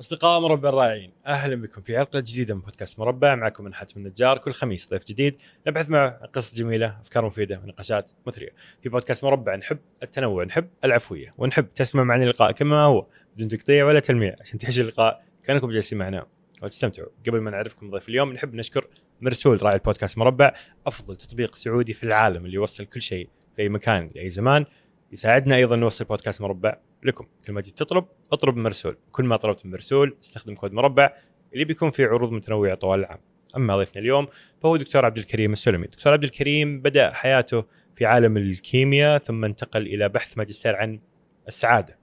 أصدقاء مربع الرائعين أهلا بكم في حلقة جديدة من بودكاست مربع. معكم من حاتم النجار كل خميس ضيف جديد نبحث معه قصص جميلة أفكار مفيدة ونقاشات مثرية. في بودكاست مربع نحب التنوع نحب العفوية ونحب تسمع معنا اللقاء كما هو بدون تقطيع ولا تلميع. عشان تعيش اللقاء كأنكم جالسين معنا. وتستمتعوا قبل ما نعرفكم ضيف اليوم نحب نشكر مرسول راعي البودكاست مربع أفضل تطبيق سعودي في العالم اللي يوصل كل شيء في أي مكان لأي زمان. يساعدنا أيضا نوصل بودكاست مربع لكم. كل ما جيت تطلب اطلب من مرسول. كل ما طلبت من مرسول استخدم كود مربع اللي بيكون فيه عروض متنوعة طوال العام. أما ضيفنا اليوم فهو دكتور عبد الكريم السلمي. دكتور عبد الكريم بدأ حياته في عالم الكيمياء ثم انتقل إلى بحث ماجستير عن السعادة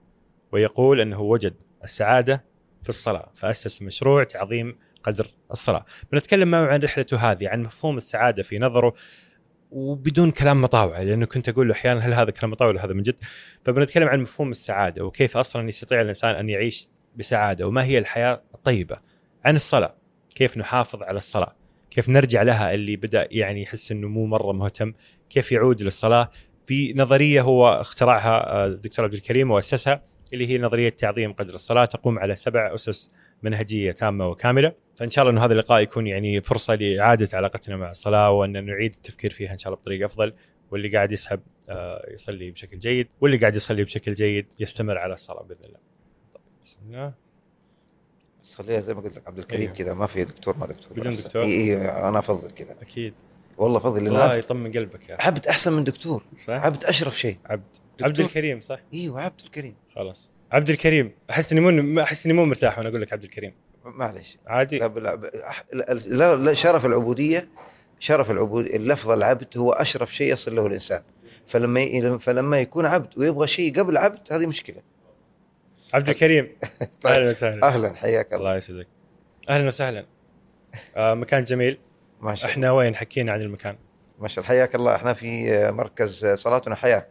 ويقول أنه وجد السعادة في الصلاة فأسس مشروع تعظيم قدر الصلاة. بنتكلم معه عن رحلته هذه عن مفهوم السعادة في نظره. وبدون كلام مطاوع لأنه كنت أقول له أحيانا هل هذا كلام مطاوع ولا هذا من جد؟ فبنتكلم عن مفهوم السعادة وكيف أصلا يستطيع الإنسان أن يعيش بسعادة وما هي الحياة الطيبة؟ عن الصلاة كيف نحافظ على الصلاة؟ كيف نرجع لها اللي بدأ يعني يحس إنه مو مرة مهتم؟ كيف يعود للصلاة؟ في نظرية هو اخترعها الدكتور عبد الكريم وأسسها اللي هي نظرية تعظيم قدر الصلاة تقوم على سبع أسس منهجية تامة وكاملة فإن شاء الله إنه هذا اللقاء يكون يعني فرصة لإعادة علاقتنا مع الصلاة وأن نعيد التفكير فيها إن شاء الله بطريقة أفضل واللي قاعد يسحب يصلي بشكل جيد واللي قاعد يصلي بشكل جيد يستمر على الصلاة بإذن الله. طيب بسم الله. بس خليها زي ما قلت لك عبد الكريم أيوه. كذا ما في دكتور ما دكتور بدون. دكتور؟ إي إي أنا أفضل كذا أكيد والله فضل لأن الله عبد, يطمن قلبك يا. عبد أحسن من دكتور صح؟ عبد أشرف شيء عبد دكتور. عبد الكريم صح؟ إيوه عبد الكريم خلاص عبد الكريم أحس إني مو أحس إني مو مرتاح وأنا أقول لك عبد الكريم معلش عادي. لا, لا, لا, شرف العبودية شرف العبود اللفظ العبد هو أشرف شيء يصل له الإنسان. فلما. فلما يكون عبد ويبغى شيء قبل عبد هذه مشكلة. عبد الكريم. طيب. أهلا وسهلا. أهلا حياك الله. الله يسعدك. أهلا وسهلا. آه مكان جميل. ما شاء الله. إحنا وين حكينا عن المكان؟ ما شاء الله. حياك الله. إحنا في مركز صلاتنا حياة.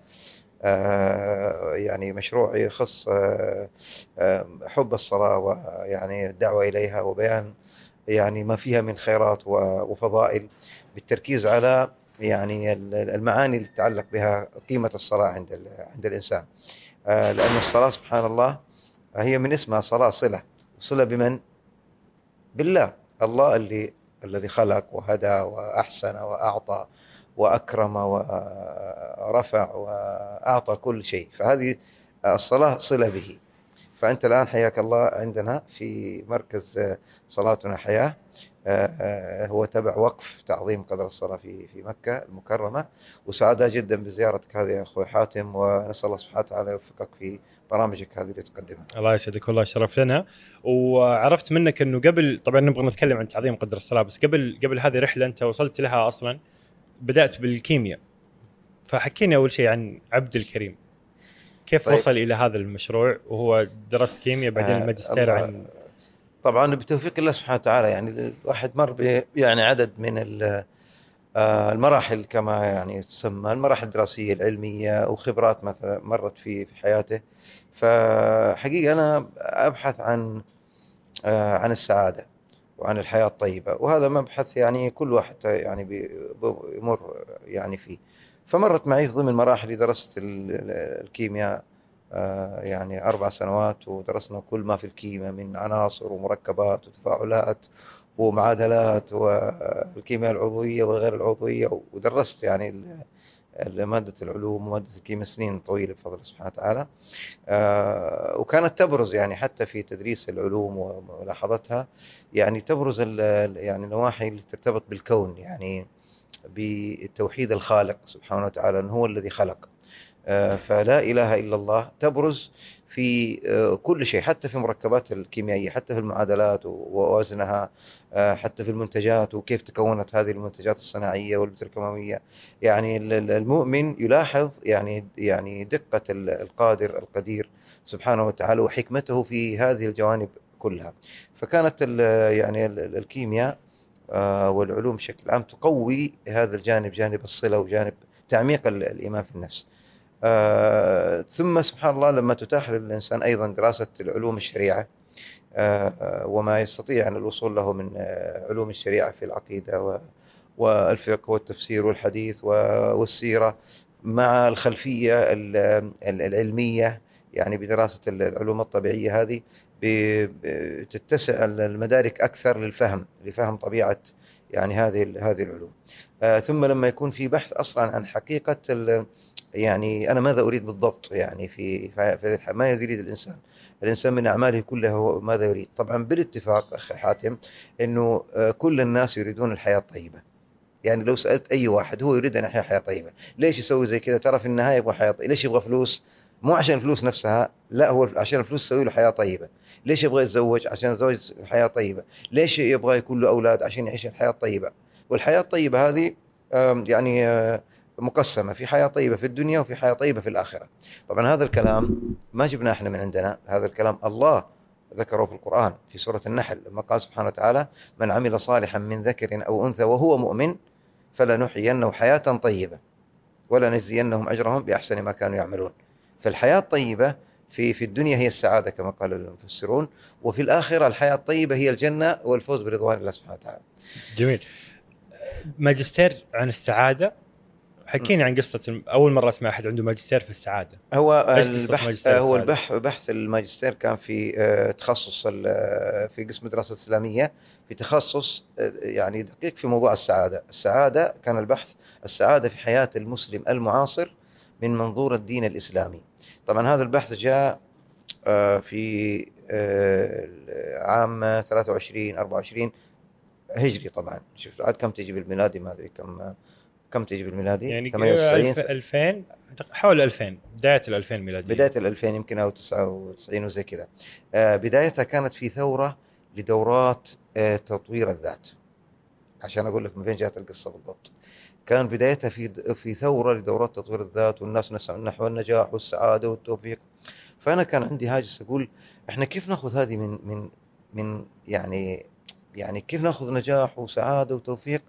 يعني مشروع يخص آه، آه، حب الصلاة ويعني الدعوة إليها وبيان يعني ما فيها من خيرات وفضائل بالتركيز على يعني ال- المعاني اللي تتعلق بها قيمة الصلاة عند عند الإنسان. آه، لأن الصلاة سبحان الله هي من اسمها صلاة صلة. صلة بمن؟ بالله. الله اللي الذي خلق وهدى وأحسن وأعطى. وأكرم ورفع وأعطى كل شيء. فهذه الصلاة صلة به. فأنت الآن حياك الله عندنا في مركز صلاتنا حياة هو تبع وقف تعظيم قدر الصلاة في في مكة المكرمة. وسعداء جدا بزيارتك هذه يا أخوي حاتم ونسأل الله سبحانه وتعالى يوفقك في برامجك هذه اللي تقدمها. الله يسعدك والله شرف لنا. وعرفت منك إنه قبل طبعا نبغى نتكلم عن تعظيم قدر الصلاة بس قبل قبل هذه الرحله أنت وصلت لها أصلا؟ بدأت بالكيمياء. فحكينا أول شيء عن عبد الكريم. كيف طيب. وصل إلى هذا المشروع؟ وهو درست كيمياء بعدين آه، الماجستير عن طبعا بتوفيق الله سبحانه وتعالى يعني الواحد مر ب يعني عدد من آه، المراحل كما يعني تسمى المراحل الدراسية العلمية وخبرات مثلا مرت في في حياته. فحقيقة أنا أبحث عن آه، عن السعادة. وعن الحياة الطيبة. وهذا مبحث يعني كل واحد يعني بي- بيمر يعني فيه. فمرت معي في ضمن مراحلي درست ال- ال- الكيمياء آه، يعني أربع سنوات ودرسنا كل ما في الكيمياء من عناصر ومركبات وتفاعلات ومعادلات والكيمياء العضوية والغير العضوية ودرست يعني مادة العلوم ومادة الكيمياء سنين طويلة بفضل الله سبحانه وتعالى. آه، وكانت تبرز يعني حتى في تدريس العلوم وملاحظتها يعني تبرز يعني النواحي اللي ترتبط بالكون يعني بالتوحيد الخالق سبحانه وتعالى أنه هو الذي خلق. آه، فلا إله إلا الله تبرز في آه، كل شيء حتى في المركبات الكيميائية حتى في المعادلات ووزنها آه، حتى في المنتجات وكيف تكونت هذه المنتجات الصناعية والبتروكيماويه يعني ال- ال- المؤمن يلاحظ يعني يعني دقة ال- القادر القدير سبحانه وتعالى وحكمته في هذه الجوانب كلها. فكانت يعني ال- ال- الكيمياء آه، والعلوم بشكل عام تقوي هذا الجانب جانب الصلة وجانب تعميق ال- الإيمان في النفس. آه، ثم سبحان الله لما تتاح للإنسان أيضا دراسة العلوم الشريعة آه، وما يستطيع الوصول له من آه، علوم الشريعة في العقيدة والفقه والتفسير والحديث والسيرة مع الخلفية ال- ال- العلمية يعني بدراسة العلوم الطبيعية هذه تتسع المدارك أكثر للفهم لفهم طبيعة يعني هذه هذه العلوم. آه ثم لما يكون في بحث أصلا عن حقيقة يعني أنا ماذا أريد بالضبط يعني في في ما يريد الإنسان؟ الإنسان من أعماله كلها هو ماذا يريد؟ طبعا بالاتفاق أخي حاتم إنه آه كل الناس يريدون الحياة الطيبة. يعني لو سألت أي واحد هو يريد أن يحيا حياة طيبة. ليش يسوي زي كذا؟ ترى في النهاية يبغى حياة طيبة. ليش يبغى فلوس؟ مو عشان الفلوس نفسها لا هو عشان الفلوس تسوي له حياة طيبة. ليش يبغى يتزوج؟ عشان يتزوج حياة طيبة. ليش يبغى يكون له أولاد؟ عشان يعيش الحياة الطيبة. والحياة الطيبة هذه يعني آه، مقسمة. في حياة طيبة في الدنيا وفي حياة طيبة في الآخرة. طبعا هذا الكلام ما جبناه إحنا من عندنا. هذا الكلام الله ذكره في القرآن في سورة النحل. لما قال سبحانه وتعالى من عمل صالحا من ذكر أو أنثى وهو مؤمن فلنحيينه حياة طيبة ولنجزينهم أجرهم بأحسن ما كانوا يعملون. فالحياة الطيبة في في الدنيا هي السعادة كما قال المفسرون وفي الآخرة الحياة الطيبة هي الجنة والفوز برضوان الله سبحانه وتعالى. جميل. ماجستير عن السعادة. حكينا عن قصة أول مرة أسمع أحد عنده ماجستير في السعادة. هو البحث هو البحث بحث الماجستير كان في آه، تخصص آه، في قسم دراسة إسلامية. في تخصص آه، يعني دقيق في موضوع السعادة. السعادة كان البحث السعادة في حياة المسلم المعاصر من منظور الدين الإسلامي. طبعا هذا البحث جاء في عام 23 24 هجري طبعا. شفت عاد كم تجي بالميلادي؟ ما أدري كم كم تجي بالميلادي؟ يعني 98 2000 حول 2000 بداية ال 2000 ميلادي بداية ال 2000 يمكن أو 99 وزي كذا. آه بدايتها كانت في ثورة لدورات آه تطوير الذات. عشان أقول لك من فين جاءت القصة بالضبط. كان بدايتها في في ثورة لدورات تطوير الذات والناس نسعى نحو النجاح والسعادة والتوفيق. فأنا كان عندي هاجس أقول إحنا كيف نأخذ هذه من من من يعني يعني كيف نأخذ نجاح وسعادة وتوفيق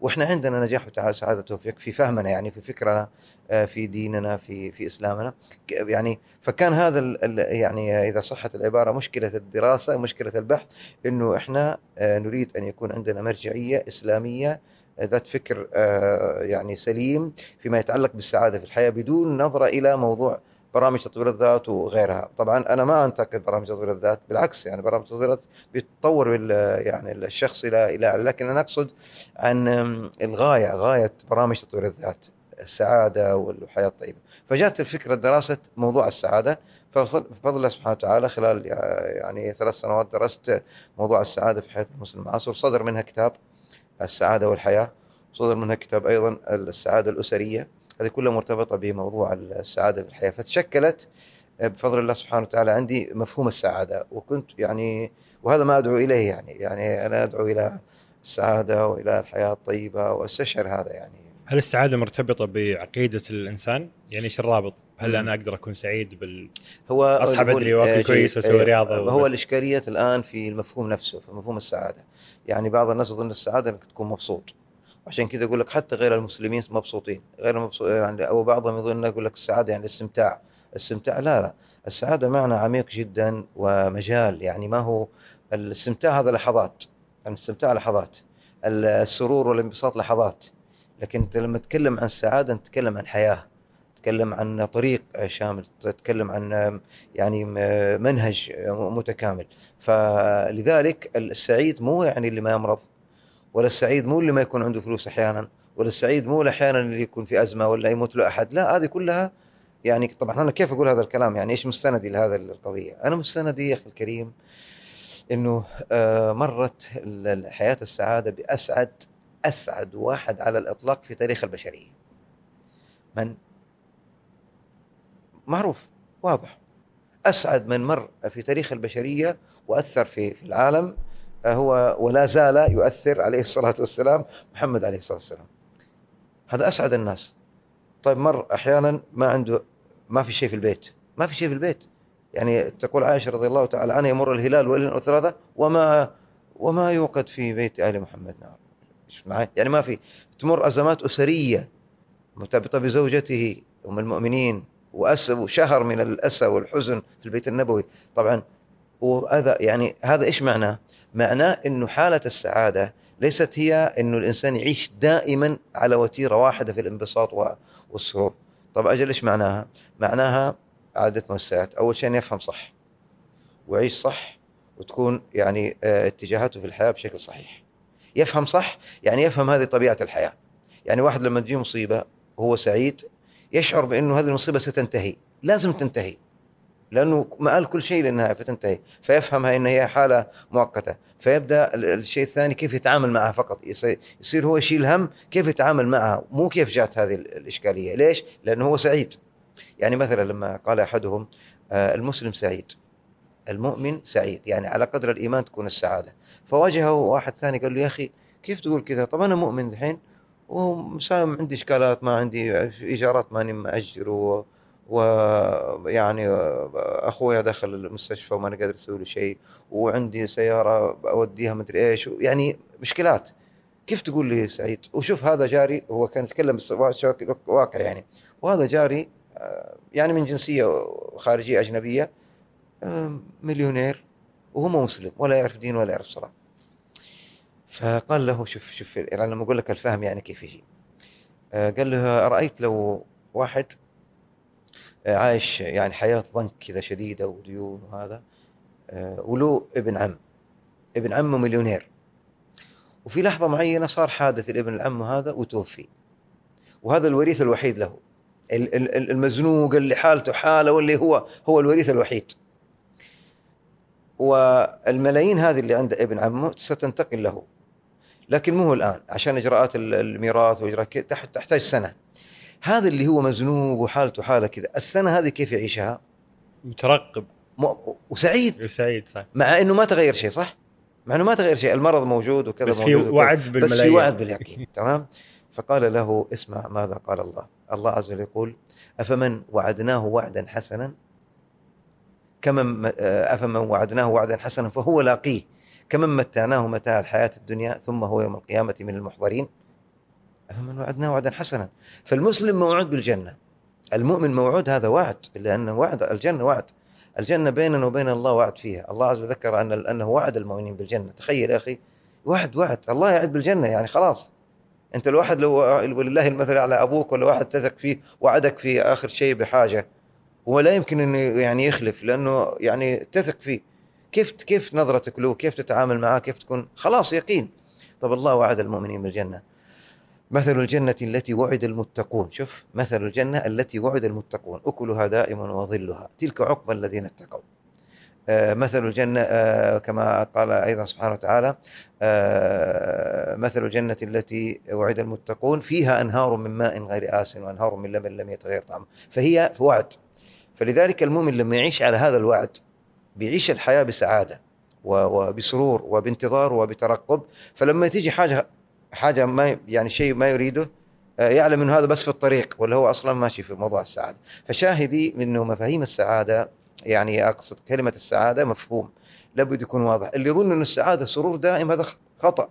وإحنا عندنا نجاح وسعاده وتوفيق في فهمنا يعني في فكرنا آه، في ديننا في في إسلامنا. يعني فكان هذا يعني إذا صحت العبارة مشكلة الدراسة مشكلة البحث إنه إحنا آه، نريد أن يكون عندنا مرجعية إسلامية ذات فكر آه، يعني سليم فيما يتعلق بالسعادة في الحياة بدون نظرة إلى موضوع برامج تطوير الذات وغيرها. طبعا أنا ما أنتقد برامج تطوير الذات بالعكس يعني برامج تطوير الذات بتطور يعني الشخص إلى إلى لكن أنا أقصد عن الغاية غاية برامج تطوير الذات السعادة والحياة الطيبة. فجاءت الفكرة دراسة موضوع السعادة. فبفضل الله سبحانه وتعالى خلال يعني ثلاث سنوات درست موضوع السعادة في حياة المسلم. المعاصر صدر منها كتاب السعادة والحياة صدر منها كتاب أيضا السعادة الأسرية. هذه كلها مرتبطة بموضوع السعادة في الحياة. فتشكلت بفضل الله سبحانه وتعالى عندي مفهوم السعادة. وكنت يعني وهذا ما أدعو إليه يعني. يعني أنا أدعو إلى السعادة وإلى الحياة الطيبة وأستشعر هذا يعني. هل السعادة مرتبطة بعقيدة الإنسان؟ يعني إيش الرابط؟ هل أنا أقدر أكون سعيد بال هو أصحى بدري وآكل كويس وأسوي رياضة هو الإشكالية الآن في المفهوم نفسه في مفهوم السعادة. يعني بعض الناس يظن السعادة أنك تكون مبسوط. عشان كذا يقول لك حتى غير المسلمين مبسوطين. غير المبسوطين يعني أو بعضهم يظن يقول لك السعادة يعني الاستمتاع. الاستمتاع لا لا. السعادة معنى عميق جدا ومجال. يعني ما هو الاستمتاع هذا لحظات. الاستمتاع لحظات. السرور والانبساط لحظات. لكن أنت لما تتكلم عن السعادة أنت تتكلم عن حياة. تتكلم عن طريق شامل. تتكلم عن يعني منهج متكامل. فلذلك السعيد مو يعني اللي ما يمرض. ولا السعيد مو اللي ما يكون عنده فلوس أحيانا ولا السعيد مو أحيانا اللي يكون في أزمة ولا يموت له أحد لا هذه كلها يعني طبعا أنا كيف أقول هذا الكلام؟ يعني إيش مستندي لهذا القضية؟ أنا مستندي يا أخي الكريم إنه آه، مرت حياه السعادة بأسعد أسعد واحد على الإطلاق في تاريخ البشرية. من؟ معروف واضح. أسعد من مر في تاريخ البشرية وأثر في في العالم هو ولا زال يؤثر عليه الصلاة والسلام محمد عليه الصلاة والسلام. هذا أسعد الناس. طيب مر أحيانا ما عنده ما في شيء في البيت. ما في شيء في البيت. يعني تقول عائشة رضي الله تعالى عنها يمر الهلال والهلال وثلاثة وما وما يوقد في بيت آل محمد. نار معي يعني ما في. تمر أزمات أسرية. مرتبطة بزوجته أم المؤمنين وأسى وشهر من الأسى والحزن في البيت النبوي. طبعا وهذا يعني هذا إيش معناه؟ معناه إنه حالة السعادة ليست هي إنه الإنسان يعيش دائما على وتيرة واحدة في الانبساط والسرور. طب أجل إيش معناها؟ معناها عادة موسعات، أول شيء يفهم صح. ويعيش صح وتكون يعني آه، اتجاهاته في الحياة بشكل صحيح يفهم صح يعني يفهم هذه طبيعة الحياة يعني واحد لما تجي مصيبة وهو سعيد يشعر بإنه هذه المصيبة ستنتهي لازم تنتهي لأنه مآل كل شيء للنهاية فتنتهي. فيفهمها إن هي حالة مؤقتة. فيبدأ ال- الشيء الثاني كيف يتعامل معها فقط. يصير, هو يشيل هم كيف يتعامل معها. مو كيف جات هذه ال- الإشكالية. ليش؟ لأنه هو سعيد. يعني مثلا لما قال أحدهم آه، المسلم سعيد. المؤمن سعيد. يعني على قدر الإيمان تكون السعادة. فواجهه واحد ثاني قال له يا أخي كيف تقول كذا؟ طب أنا مؤمن الحين ومساهم عندي إشكالات ما عندي إيجارات ماني مأجر ويعني أخويا دخل المستشفى وما قادر أسوي له شيء وعندي سيارة أوديها مدري إيش يعني مشكلات. كيف تقول لي سعيد؟ وشوف هذا جاري هو كان يتكلم واقع يعني. وهذا جاري آه، يعني من جنسية خارجية أجنبية آه، مليونير وهو مسلم ولا يعرف دين ولا يعرف صلاة. فقال له شوف شوف يعني لما أقول لك الفهم يعني كيف يجي. آه، قال له رايت لو واحد عايش يعني حياة ضنك كذا شديدة وديون وهذا. آه، وله ابن عم. ابن عمه مليونير. وفي لحظة معينة صار حادث الابن العم هذا وتوفي. وهذا الوريث الوحيد له. ال- ال- ال- المزنوق اللي حالته حالة واللي هو هو الوريث الوحيد. والملايين هذه اللي عند ابن عمه ستنتقل له. لكن مو الآن عشان إجراءات ال- الميراث واجراءات تحتاج سنة. هذا اللي هو مزنوق وحالته حالة كذا. السنة هذه كيف يعيشها؟ مترقب. م- وسعيد. وسعيد صح. مع إنه ما تغير شيء صح؟ مع إنه ما تغير شيء المرض موجود وكذا بس في موجود وكذا. وعد بس في بالملايين. وعد باليقين تمام؟ فقال له اسمع ماذا قال الله. الله عز وجل يقول أفمن وعدناه وعدا حسنا؟ كمن آه، أفمن وعدناه وعدا حسنا فهو لاقيه. كمن متعناه متاع الحياة الدنيا ثم هو يوم القيامة من المحضرين؟ أفمن وعدناه وعدا حسنا. فالمسلم موعود بالجنة. المؤمن موعود هذا وعد لأن وعد الجنة وعد. الجنة بيننا وبين الله وعد فيها. الله عز وجل ذكر أن أنه وعد المؤمنين بالجنة. تخيل يا أخي وعد وعد الله يعد بالجنة يعني خلاص. أنت الواحد لو ولله المثل على أبوك ولا واحد تثق فيه وعدك في آخر شيء بحاجة ولا يمكن إنه يعني يخلف لأنه يعني تثق فيه. كيف كيف نظرتك له؟ كيف تتعامل معاه كيف تكون؟ خلاص يقين. طب الله وعد المؤمنين بالجنة. مثل الجنة التي وعد المتقون. شوف مثل الجنة التي وعد المتقون. أكلها دائم وظلها. تلك عقبى الذين اتقوا. آه، مثل الجنة آه، كما قال أيضا سبحانه وتعالى آه، مثل الجنة التي وعد المتقون فيها أنهار من ماء غير آس وأنهار من لبن لم يتغير طعمه. فهي في وعد. فلذلك المؤمن لما يعيش على هذا الوعد بيعيش الحياة بسعادة وبسرور وبانتظار وبترقب. فلما تيجي حاجة حاجة ما يعني شيء ما يريده آه، يعلم إنه هذا بس في الطريق ولا هو أصلا ماشي في موضوع السعادة. فشاهدي إنه مفاهيم السعادة يعني أقصد كلمة السعادة مفهوم لابد يكون واضح. اللي يظن ان السعادة سرور دائم هذا خطأ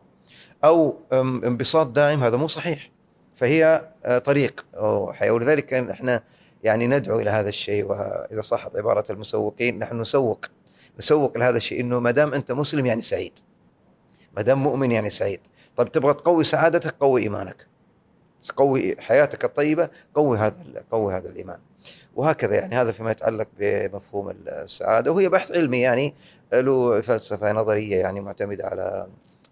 أو انبساط دائم هذا مو صحيح. فهي آه، طريق. أو حياة. ولذلك إحنا يعني ندعو إلى هذا الشيء وإذا صحت عبارة المسوقين نحن نسوق. نسوق لهذا الشيء إنه ما دام أنت مسلم يعني سعيد. ما دام مؤمن يعني سعيد. طيب تبغى تقوي سعادتك قوي إيمانك. تقوي حياتك الطيبة قوي هذا قوي هذا الإيمان. وهكذا يعني هذا فيما يتعلق بمفهوم السعادة. وهي بحث علمي يعني له فلسفة نظرية يعني معتمدة على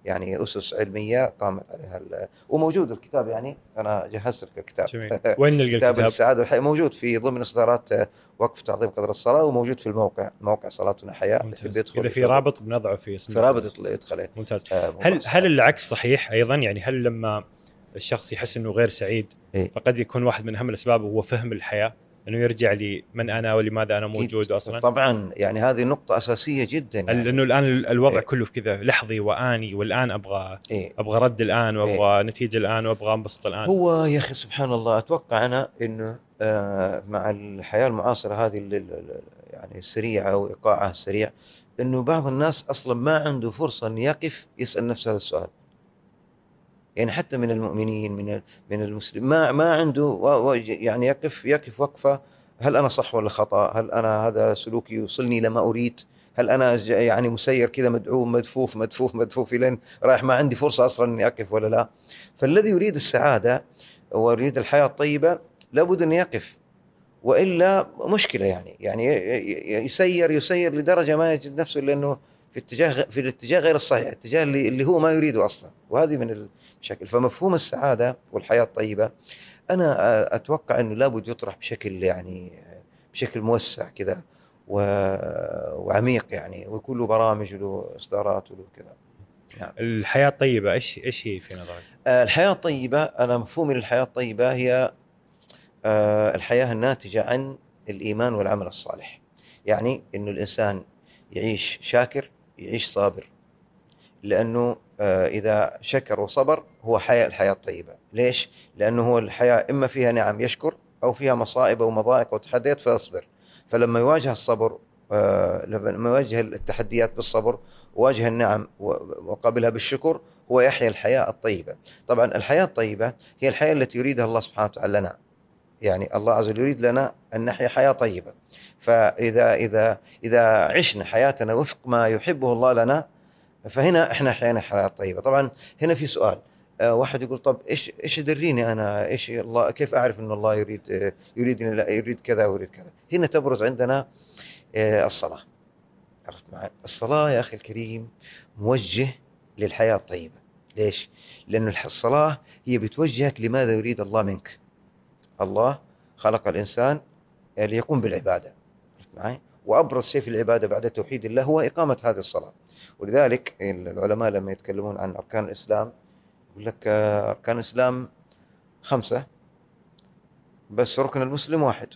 يعني أسس علمية قامت عليها وموجود الكتاب يعني أنا جهزت لك الكتاب. جميل. وين نلقى كتاب الكتاب؟ السعادة والحياة. موجود في ضمن إصدارات وقف تعظيم قدر الصلاة وموجود في الموقع موقع صلاتنا حياة. ممتاز. يدخل إذا في. رابط بنضعه في في رابط يدخل. عليه ممتاز. آه، هل هل. العكس صحيح أيضا؟ يعني هل لما الشخص يحس إنه غير سعيد إيه. فقد يكون واحد من أهم الأسباب هو فهم الحياة؟ إنه يرجع لمن أنا ولماذا أنا موجود أصلا طبعا يعني هذه نقطة أساسية جدا يعني. لأنه الآن الوضع إيه. كله في كذا لحظي وآني والآن أبغى إيه؟ أبغى رد الآن وأبغى نتيجة الآن وأبغى انبسط الآن هو يا أخي سبحان الله أتوقع أنا إنه آه، مع الحياة المعاصرة هذه يعني السريعه وايقاعها السريع إنه بعض الناس أصلا ما عنده فرصة ان يقف يسأل نفسه هذا السؤال. يعني حتى من المؤمنين من من المسلمين ما ما عنده يعني يقف يقف وقفة هل أنا صح ولا خطأ؟ هل أنا هذا سلوكي يوصلني لما أريد؟ هل أنا يعني مسير كذا مدعوم مدفوف مدفوف مدفوف إلين رايح ما عندي فرصة أصلا إني أقف ولا لا؟ فالذي يريد السعادة ويريد الحياة الطيبة لابد أن يقف وإلا مشكلة يعني يعني يسير يسير لدرجة ما يجد نفسه إلا إنه في اتجاه في الاتجاه غير الصحيح، الاتجاه اللي, اللي هو ما يريده أصلا، وهذه من المشاكل، فمفهوم السعادة والحياة الطيبة أنا أتوقع إنه لابد يطرح بشكل يعني بشكل موسع كذا و- وعميق يعني ويكون له برامج وله إصدارات وله كذا. الحياة الطيبة إيش إيش هي في نظرك؟ الحياة الطيبة أنا مفهومي للحياة الطيبة هي الحياة الناتجة عن الإيمان والعمل الصالح يعني إنه الإنسان يعيش شاكر يعيش صابر. لأنه آه، إذا شكر وصبر هو حياة الحياة الطيبة. ليش؟ لأنه هو الحياة إما فيها نعم يشكر أو فيها مصائب ومضايق وتحديات فيصبر. فلما يواجه الصبر آه، لما يواجه التحديات بالصبر وواجه النعم وقابلها بالشكر هو يحيا الحياة الطيبة. طبعا الحياة الطيبة هي الحياة التي يريدها الله سبحانه وتعالى. لنا يعني الله عز وجل يريد لنا أن نحيا حياة طيبة. فإذا إذا إذا عشنا حياتنا وفق ما يحبه الله لنا فهنا إحنا حيانا حياة طيبة. طبعا هنا في سؤال آه، واحد يقول طب إيش إيش يدريني أنا؟ إيش الله كيف أعرف إن الله يريد آه، يريدني يريد كذا ويريد كذا؟ هنا تبرز عندنا آه، الصلاة. عرفت معي؟ الصلاة يا أخي الكريم موجه للحياة الطيبة. ليش؟ لأن الح- الصلاة هي بتوجهك لماذا يريد الله منك. الله خلق الإنسان ليقوم بالعبادة معي؟ وأبرز شيء في العبادة بعد توحيد الله هو إقامة هذه الصلاة ولذلك العلماء لما يتكلمون عن أركان الإسلام يقول لك آه، أركان الإسلام خمسة بس ركن المسلم واحد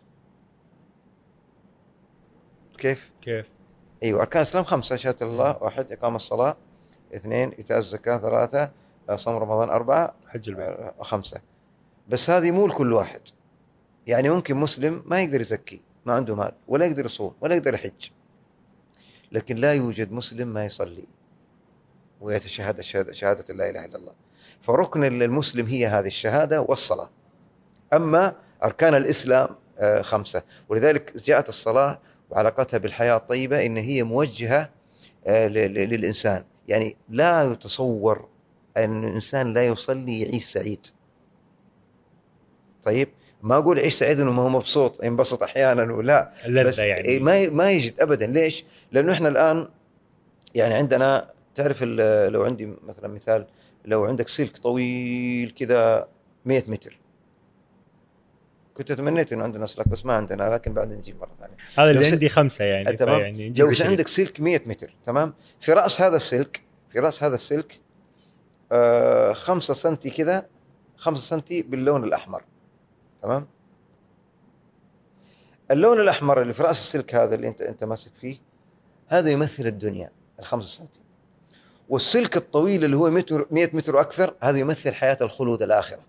كيف؟ كيف؟ أيوه أركان الإسلام خمسة شهادة الله واحد اقام الصلاة اثنين إيتاء الزكاة ثلاثة صوم رمضان أربعة حج البيت آه، خمسة بس هذه مو لكل واحد. يعني ممكن مسلم ما يقدر يزكي ما عنده مال ولا يقدر يصوم ولا يقدر يحج. لكن لا يوجد مسلم ما يصلي ويتشهد الشهادة- شهادة لا إله إلا الله. فركن المسلم هي هذه الشهادة والصلاة. أما أركان الإسلام آه، خمسة. ولذلك جاءت الصلاة وعلاقتها بالحياة الطيبة إن هي موجهة آه، ل- ل- للإنسان. يعني لا يتصور أن الإنسان لا يصلي يعيش سعيد. طيب؟ ما أقول عيش سعيد انه ما هو مبسوط ينبسط أحيانا ولا بس اللذه إيه يعني ما ما يجد ابدا. ليش؟ لأنه إحنا الآن يعني عندنا تعرف لو عندي مثلا مثال لو عندك سلك طويل كذا 100 متر. كنت تمنيت إنه عندنا سلك بس ما عندنا لكن بعد نجيب مرة ثانية. هذا اللي عندي خمسة يعني تمام؟ يعني لو. عندك سلك 100 متر تمام؟ في رأس هذا السلك في رأس هذا السلك آه 5 سم كذا 5 سم باللون الأحمر. تمام؟ اللون الأحمر اللي في رأس السلك هذا اللي انت أنت ماسك فيه هذا يمثل الدنيا الخمسة سم والسلك الطويل اللي هو 100 متر وأكثر هذا يمثل حياة الخلود الآخرة.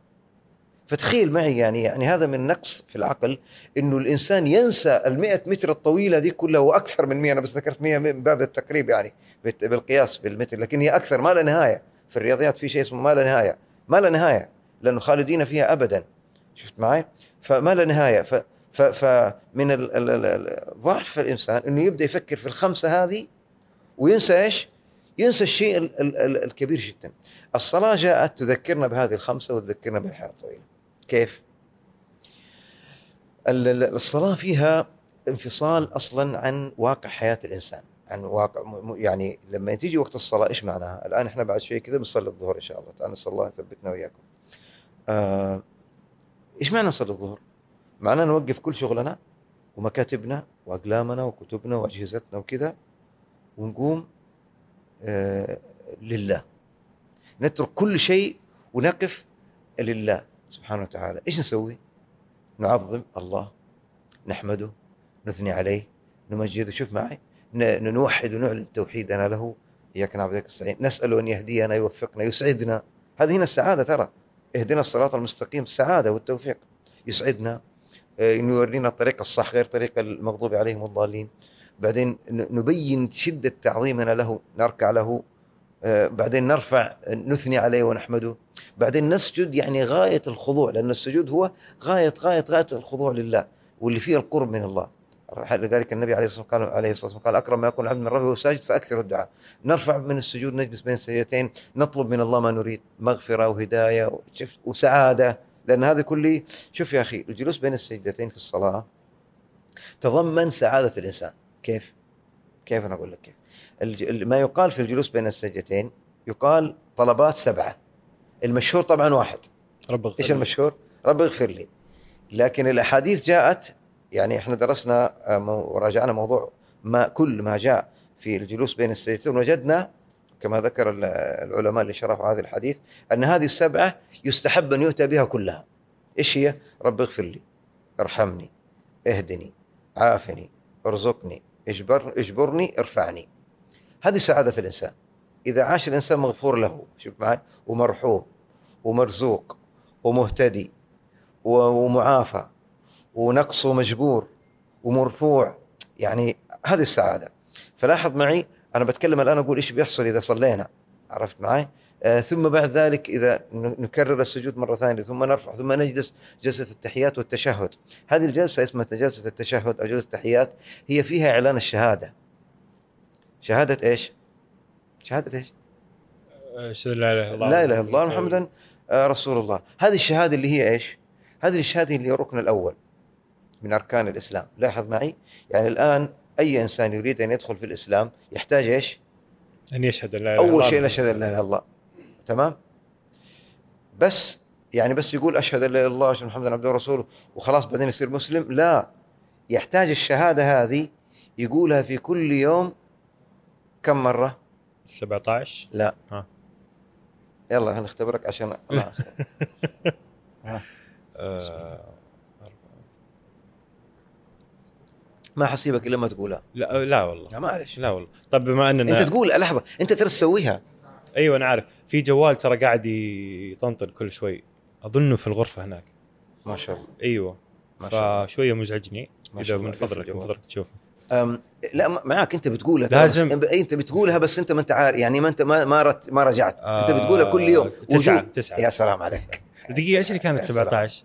فتخيل معي يعني يعني هذا من نقص في العقل إنه الإنسان ينسى ال 100 متر الطويله دي كلها وأكثر من 100 أنا بس ذكرت 100 من باب التقريب يعني بالقياس بالمتر لكن هي أكثر. ما لا نهاية. في الرياضيات في شيء اسمه ما لا نهاية. ما لا نهاية. لأنه خالدين فيها ابدا. شفت معي فما لا نهاية ف فمن ضعف الإنسان إنه يبدأ يفكر في الخمسة هذه وينسى إيش؟ ينسى الشيء ال- ال- ال- الكبير جدا. الصلاة جاءت تذكرنا بهذه الخمسة وتذكرنا بالحياة الطويله. كيف؟ ال- ال- الصلاة فيها انفصال أصلا عن واقع حياة الإنسان، عن واقع يعني لما تيجي وقت الصلاة إيش معناها؟ الآن إحنا بعد شوي كذا بنصلي الظهر إن شاء الله، تعالى نسال الله يثبتنا وإياكم. آه إيش معنى نصلي الظهر؟ معناه نوقف كل شغلنا ومكاتبنا وأقلامنا وكتبنا وأجهزتنا وكذا ونقوم آه لله. نترك كل شيء ونقف لله سبحانه وتعالى. إيش نسوي؟ نعظم الله نحمده نثني عليه نمجده. شوف معي نوحد ونعلن توحيدنا له. إياك نعبد واياك نستعين. نسأله أن يهدينا يوفقنا يسعدنا. هذه هنا السعادة ترى. اهدنا الصراط المستقيم السعاده والتوفيق. يسعدنا آه، إنه يورينا الطريق الصح غير طريق المغضوب عليهم والضالين. بعدين نبين شدة تعظيمنا له نركع له آه، بعدين نرفع نثني عليه ونحمده. بعدين نسجد يعني غاية الخضوع لأن السجود هو غاية غاية غاية الخضوع لله واللي فيه القرب من الله. لذلك النبي عليه الصلاة والسلام قال عليه الصلاة والسلام قال أكرم ما يكون العبد من ربه وهو ساجد فأكثر الدعاء نرفع من السجود نجلس بين السجدتين نطلب من الله ما نريد مغفرة وهداية وسعادة لأن هذا كله شوف يا أخي الجلوس بين السجدتين في الصلاة تضمن سعادة الإنسان كيف؟ كيف أنا أقول لك كيف؟ ما يقال في الجلوس بين السجدتين يقال طلبات سبعة المشهور طبعا واحد رب اغفر إيش. المشهور؟ رب اغفر لي لكن الأحاديث جاءت يعني إحنا درسنا آه، وراجعنا موضوع ما كل ما جاء في الجلوس بين السجدتين وجدنا كما ذكر ال- العلماء اللي شرحوا هذا الحديث أن هذه السبعة يستحب أن يؤتى بها كلها. إيش هي؟ رب اغفر لي، ارحمني، اهدني، عافني، ارزقني، اجبر اجبرني، ارفعني. هذه سعادة الإنسان. إذا عاش الإنسان مغفور له، شوف معي، ومرحوم ومرزوق ومهتدي ومعافى ونقص ومجبور ومرفوع. يعني هذه السعادة. فلاحظ معي أنا بتكلم الآن أقول إيش بيحصل إذا صلينا. عرفت معي؟ آه ثم بعد ذلك إذا نكرر السجود مرة ثانية ثم نرفع ثم نجلس جلسة التحيات والتشهد. هذه الجلسة اسمها جلسة التشهد أو جلسة التحيات هي فيها إعلان الشهادة. شهادة إيش؟ شهادة إيش؟ أشهد أن لا إله إلا الله. لا إله إلا الله محمدا آه، رسول الله. هذه الشهادة اللي هي إيش؟ هذه الشهادة اللي هي الركن الأول. من أركان الإسلام. لاحظ معي؟ يعني الآن أي إنسان يريد أن يدخل في الإسلام يحتاج إيش؟ أن يشهد أن لا إلا أول الله. شيء نشهد أن لا إله إلا الله. تمام؟ بس يعني بس يقول أشهد أن لا إله إلا الله أن محمدا عبده ورسوله وخلاص بعدين يصير مسلم؟ لا. يحتاج الشهادة هذه يقولها في كل يوم كم مرة؟ 17 لا. ها. يلا هنختبرك عشان لا. آه ما حسيبك إلا لما تقولها. لا لا والله. لا معلش. لا والله. طب بما أننا أنت تقول لحظة. أنت ترى تسويها. أيوه أنا عارف. في جوال ترى قاعد يطنطن كل شوي. أظنه في الغرفة هناك. ما شاء الله. أيوه. ما شاء الله. فشوية مزعجني. ما إذا شاء الله. من فضلك من. فضلك تشوفه. أم لا معاك. أنت بتقولها لازم. بس أنت بتقولها بس أنت ما أنت عارف يعني ما أنت ما ما, رت ما رجعت. أنت بتقولها كل يوم. تسعة وجوب. تسعة. يا سلام عليك. دقيقة إيش اللي كانت يا سلام. 17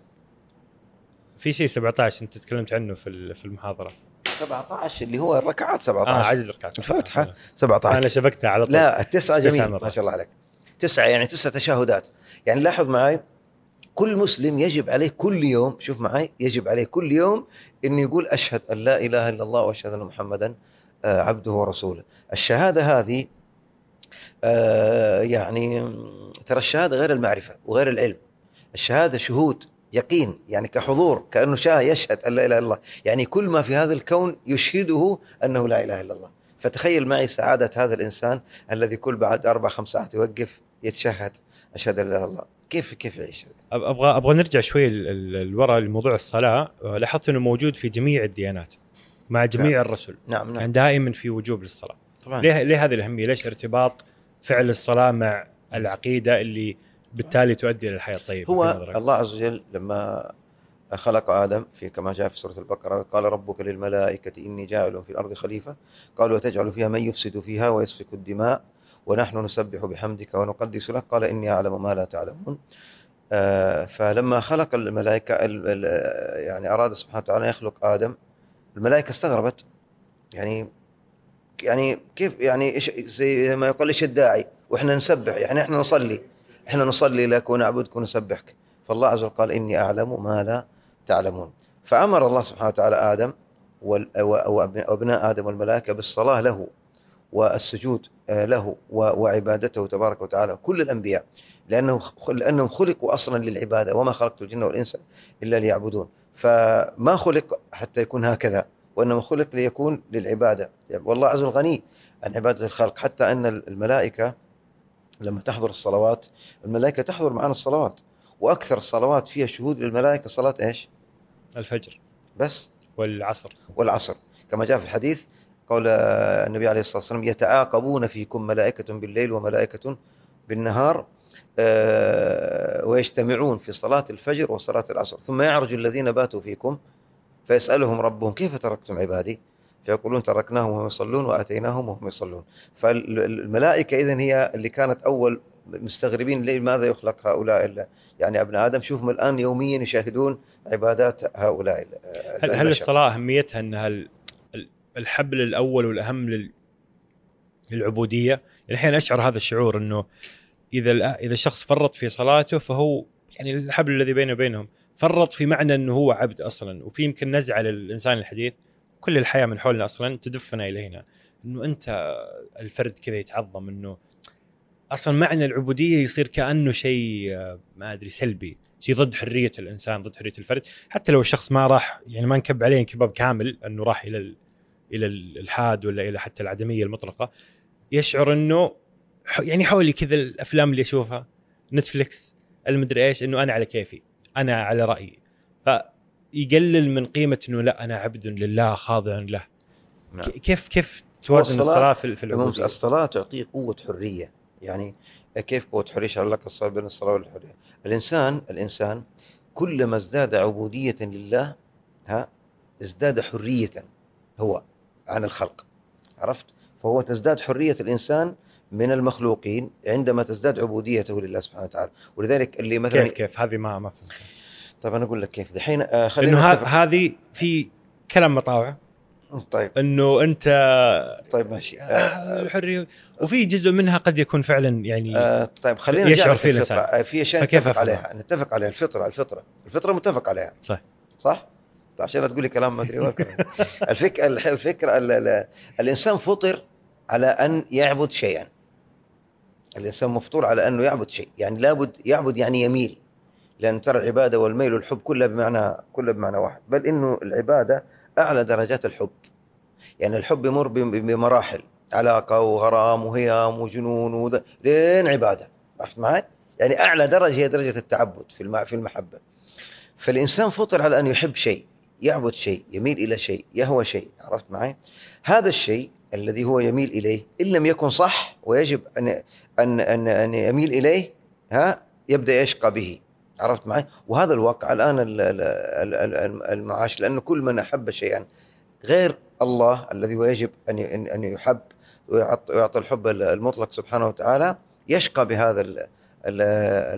في شيء 17 أنت تكلمت عنه في في المحاضرة. 17 اللي هو الركعات 17 آه عدد الركعات. الفاتحة 17 أنا شبكتها على طول. لا التسعة تسعة جميل. ما شاء الله عليك. تسعة يعني تسع تشهدات يعني لاحظ معي كل مسلم يجب عليه كل يوم شوف معي يجب عليه كل يوم إنه يقول أشهد أن لا إله إلا الله وأشهد أن محمدا آه، عبده ورسوله. الشهادة هذه آه، يعني ترى الشهادة غير المعرفة وغير العلم. الشهادة شهود. يقين يعني كحضور كأنه شاه يشهد أن لا إله إلا الله. يعني كل ما في هذا الكون يشهده أنه لا إله إلا الله. فتخيل معي سعادة هذا الإنسان الذي كل بعد أربع خمس ساعات يوقف يتشهد أشهد أن لا إله إلا الله. كيف كيف يعيش؟ أبغى أبغى نرجع شوي لورا لموضوع الصلاة. لاحظت إنه موجود في جميع الديانات مع جميع الرسل. نعم نعم. كان دائما في وجوب للصلاة. طبعا. ليه ليه هذه الأهمية؟ ليش ارتباط فعل الصلاة مع العقيدة اللي بالتالي تؤدي إلى الحياة الطيبة هو؟ الله عز وجل لما خلق آدم في كما جاء في سورة البقرة قال ربك للملائكة إني جاعل في الأرض خليفة. قالوا وتجعل فيها من يفسد فيها ويسفك الدماء ونحن نسبح بحمدك ونقدس لك؟ قال إني أعلم ما لا تعلمون. آه فلما خلق الملائكة ال- ال- يعني أراد سبحانه وتعالى يخلق آدم الملائكة استغربت. يعني يعني كيف يعني إيش زي ما يقول إيش الداعي؟ وإحنا نسبح يعني إحنا نصلي. إحنا نصلي لك ونعبدك ونسبحك. فالله عز وجل قال إني أعلم ما لا تعلمون. فأمر الله سبحانه وتعالى آدم وال- و- وأبن- وأبناء آدم والملائكة بالصلاة له والسجود آه، له وعبادته تبارك وتعالى كل الأنبياء لأنه خ- لأنهم خلقوا أصلا للعبادة وما خلقت الجن والإنس إلا ليعبدون. فما خلق حتى يكون هكذا وإنما خلق ليكون للعبادة. يعني والله عز وجل غني عن عبادة الخلق حتى أن الملائكة لما تحضر الصلوات الملائكة تحضر معنا الصلوات وأكثر الصلوات فيها شهود للملائكة صلاة إيش؟ الفجر. بس. والعصر. والعصر. كما جاء في الحديث قول النبي عليه الصلاة والسلام يتعاقبون فيكم ملائكة بالليل وملائكة بالنهار. آه، ويجتمعون في صلاة الفجر وصلاة العصر. ثم يعرج الذين باتوا فيكم فيسألهم ربهم كيف تركتم عبادي؟ فيقولون تركناهم وهم يصلون وآتيناهم وهم يصلون فالملائكة اذا هي اللي كانت أول مستغربين ليه ماذا يخلق هؤلاء يعني ابناء آدم شوفهم الآن يوميا يشاهدون عبادات هؤلاء هل, هل. الصلاة أهميتها إنها ال- ال- الحبل الأول والأهم لل للعبودية؟ الحين أشعر هذا الشعور إنه إذا إذا الشخص فرط في صلاته فهو يعني الحبل الذي بينه وبينهم فرط في معنى إنه هو عبد أصلا وفي يمكن نزعة للإنسان الحديث كل الحياة من حولنا أصلا تدفنا إلى هنا. إنه أنت الفرد كذا يتعظم إنه أصلا معنى العبودية يصير كأنه شيء آه، ما أدري سلبي. شيء ضد حرية الإنسان ضد حرية الفرد. حتى لو الشخص ما راح يعني ما نكب عليه انكباب كامل إنه راح إلى ال- إلى الالحاد ولا إلى حتى العدمية المطلقة يشعر إنه يعني حولي كذا الأفلام اللي أشوفها نتفلكس المدري إيش إنه أنا على كيفي أنا على رأيي. فيقلل من قيمة إنه لا أنا عبد لله خاضع له. نعم. كيف كيف توازن الصلاة في العبودية؟ الصلاة تعطيه قوة حرية. يعني كيف قوة حرية؟ شرع لك الصلاة بين الصلاة والحرية. الإنسان الإنسان كلما ازداد عبودية لله ها ازداد حرية هو عن الخلق. عرفت؟ فهو تزداد حرية الإنسان من المخلوقين عندما تزداد عبوديته لله سبحانه وتعالى. ولذلك اللي مثلا كيف كيف؟ هذه ما ما فهمت طيب أنا أقول لك كيف. دحين آه، خلينا ه- نتفق. هذه في كلام مطاوعه طيب. إنه أنت طيب ماشي. آه، الحرية. وفي جزء منها قد يكون فعلا يعني آه طيب خلينا يشعر فيه الفطرة. الإنسان. آه، في أشياء نتفق؟ عليها. نتفق عليها. الفطرة الفطرة. الفطرة متفق عليها. صح. صح؟ طيب عشان لا تقولي كلام ما أدري وين. كلام. الفك... الح- الفكرة ال... ال... الإنسان فطر على أن يعبد شيئا. الإنسان مفطور على أنه يعبد شيء. يعني لابد يعبد يعني يميل. لأن ترى العبادة والميل والحب كلها بمعنى كلها بمعنى واحد بل إنه العبادة أعلى درجات الحب يعني الحب يمر بم- بمراحل علاقة وغرام وهيام وجنون وذ... لين عبادة عرفت معي؟ يعني أعلى درجة هي درجة التعبد في. في المحبة فالإنسان فطر على أن يحب شيء يعبد شيء يميل إلى شيء يهوى شيء عرفت معي؟ هذا الشيء الذي هو يميل إليه إن لم يكن صح ويجب أن أن أن, أن يميل إليه ها يبدأ يشقى به عرفت معي؟ وهذا الواقع الآن ال- ال- ال- ال- المعاش لأنه كل من أحب شيئا غير الله الذي يجب أن ان يحب ويعطي الحب المطلق سبحانه وتعالى يشقى بهذا ال- ال-